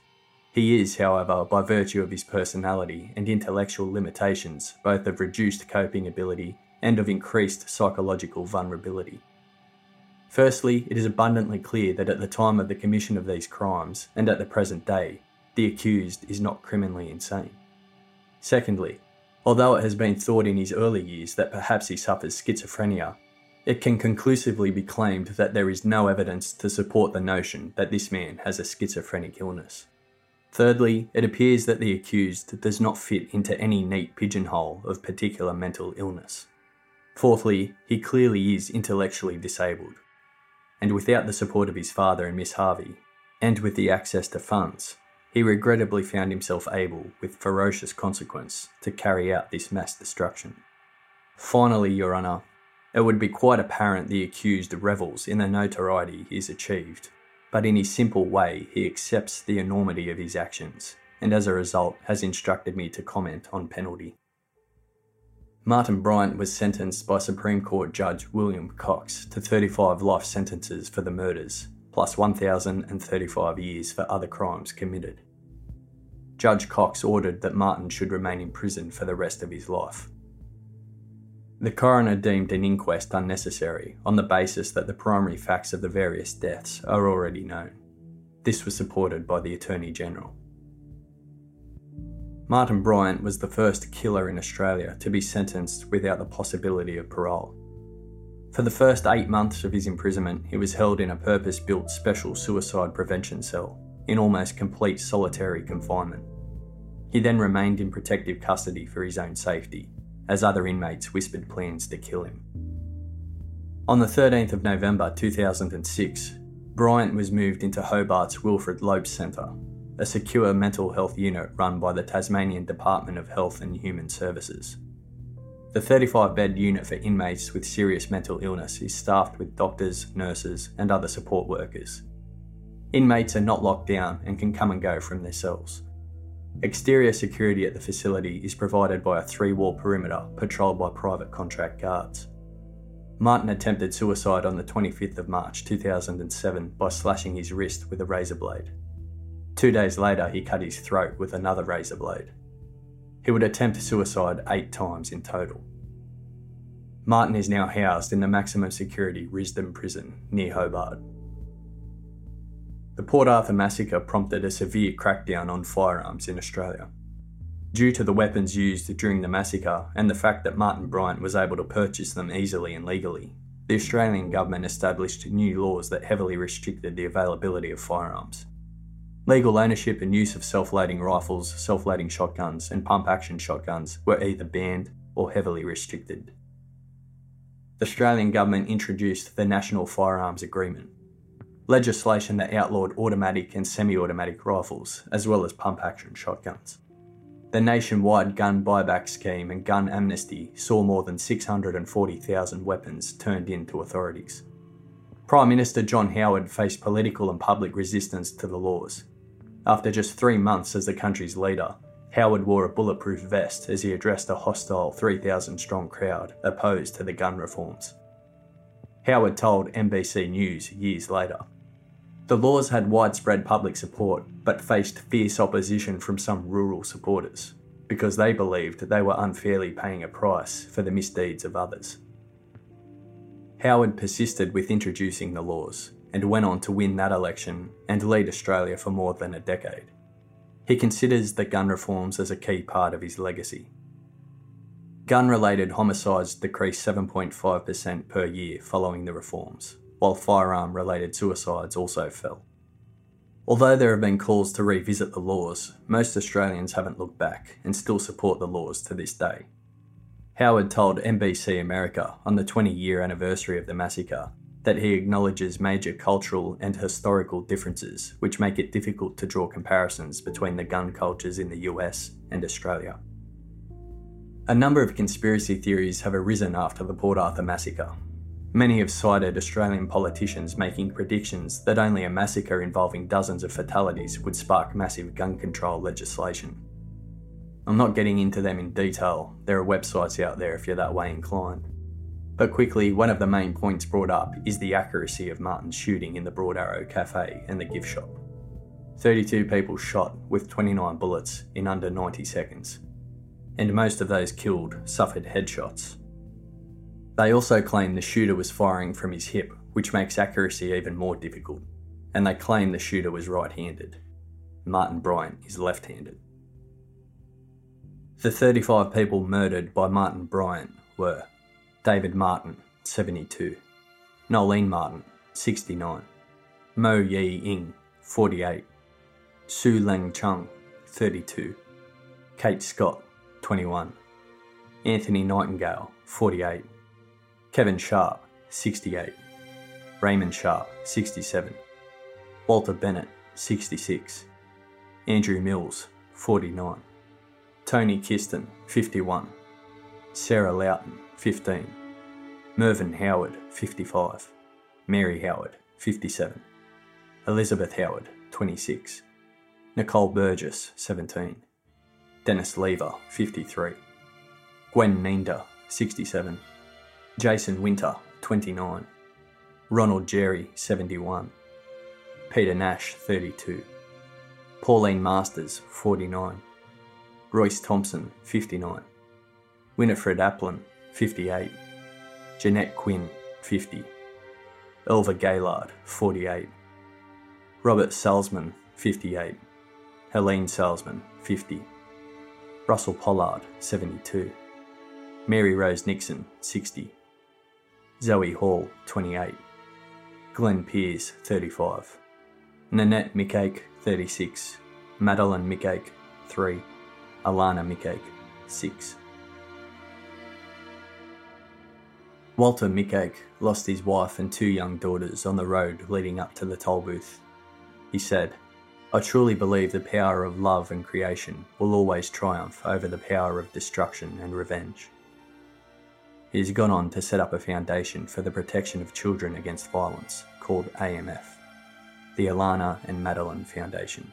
He is, however, by virtue of his personality and intellectual limitations, both of reduced coping ability and of increased psychological vulnerability. Firstly, it is abundantly clear that at the time of the commission of these crimes, and at the present day, the accused is not criminally insane. Secondly, Although it has been thought in his early years that perhaps he suffers schizophrenia, it can conclusively be claimed that there is no evidence to support the notion that this man has a schizophrenic illness. Thirdly, it appears that the accused does not fit into any neat pigeonhole of particular mental illness. Fourthly, he clearly is intellectually disabled. And without the support of his father and Miss Harvey, and with the access to funds, he regrettably found himself able, with ferocious consequence, to carry out this mass destruction. Finally, Your Honour, it would be quite apparent the accused revels in the notoriety he's achieved, but in his simple way he accepts the enormity of his actions, and as a result has instructed me to comment on penalty. Martin Bryant was sentenced by Supreme Court Judge William Cox to 35 life sentences for the murders, plus 1,035 years for other crimes committed. Judge Cox ordered that Martin should remain in prison for the rest of his life. The coroner deemed an inquest unnecessary on the basis that the primary facts of the various deaths are already known. This was supported by the Attorney General. Martin Bryant was the first killer in Australia to be sentenced without the possibility of parole. For the first eight months of his imprisonment, he was held in a purpose built special suicide prevention cell in almost complete solitary confinement. He then remained in protective custody for his own safety, as other inmates whispered plans to kill him. On the 13th of November 2006, Bryant was moved into Hobart's Wilfred Lopes Centre a secure mental health unit run by the Tasmanian Department of Health and Human Services. The 35 bed unit for inmates with serious mental illness is staffed with doctors, nurses, and other support workers. Inmates are not locked down and can come and go from their cells. Exterior security at the facility is provided by a three wall perimeter patrolled by private contract guards. Martin attempted suicide on the 25th of March 2007 by slashing his wrist with a razor blade. Two days later, he cut his throat with another razor blade. He would attempt suicide eight times in total. Martin is now housed in the maximum security Risdon prison near Hobart. The Port Arthur massacre prompted a severe crackdown on firearms in Australia. Due to the weapons used during the massacre and the fact that Martin Bryant was able to purchase them easily and legally, the Australian government established new laws that heavily restricted the availability of firearms. Legal ownership and use of self loading rifles, self loading shotguns, and pump action shotguns were either banned or heavily restricted. The Australian Government introduced the National Firearms Agreement, legislation that outlawed automatic and semi automatic rifles, as well as pump action shotguns. The nationwide gun buyback scheme and gun amnesty saw more than 640,000 weapons turned in to authorities. Prime Minister John Howard faced political and public resistance to the laws, after just three months as the country's leader, Howard wore a bulletproof vest as he addressed a hostile 3,000 strong crowd opposed to the gun reforms. Howard told NBC News years later. The laws had widespread public support but faced fierce opposition from some rural supporters because they believed they were unfairly paying a price for the misdeeds of others. Howard persisted with introducing the laws, and went on to win that election and lead Australia for more than a decade. He considers the gun reforms as a key part of his legacy. Gun related homicides decreased 7.5% per year following the reforms, while firearm related suicides also fell. Although there have been calls to revisit the laws, most Australians haven't looked back and still support the laws to this day. Howard told NBC America on the 20 year anniversary of the massacre that he acknowledges major cultural and historical differences which make it difficult to draw comparisons between the gun cultures in the US and Australia. A number of conspiracy theories have arisen after the Port Arthur massacre. Many have cited Australian politicians making predictions that only a massacre involving dozens of fatalities would spark massive gun control legislation. I'm not getting into them in detail, there are websites out there if you're that way inclined. But quickly, one of the main points brought up is the accuracy of Martin's shooting in the Broad Arrow Cafe and the gift shop. 32 people shot with 29 bullets in under 90 seconds, and most of those killed suffered headshots. They also claim the shooter was firing from his hip, which makes accuracy even more difficult, and they claim the shooter was right handed. Martin Bryant is left handed. The 35 people murdered by Martin Bryant were David Martin, 72. Noelene Martin, 69. Mo Yi Ing, 48. Su Lang Chung, 32. Kate Scott, 21. Anthony Nightingale, 48. Kevin Sharp, 68. Raymond Sharp, 67. Walter Bennett, 66. Andrew Mills, 49. Tony Kistan, 51. Sarah Loughton, 15. Mervyn Howard, 55. Mary Howard, 57. Elizabeth Howard, 26. Nicole Burgess, 17. Dennis Lever, 53. Gwen Neander, 67. Jason Winter, 29. Ronald Jary, 71. Peter Nash, 32. Pauline Masters, 49. Royce Thompson, 59. Winifred Aplin, 58. Jeanette Quinn, 50. Elva Gaylard, 48. Robert Salzman, 58. Helene Salzman, 50. Russell Pollard, 72. Mary Rose Nixon, 60. Zoe Hall, 28. Glenn Pears, 35. Nanette Mikac, 36. Madeline Mikac, 3. Alannah Mikac, 6. Walter Mikac lost his wife and two young daughters on the road leading up to the toll booth. He said, I truly believe the power of love and creation will always triumph over the power of destruction and revenge. He has gone on to set up a foundation for the protection of children against violence called AMF, the Alannah and Madeline Foundation.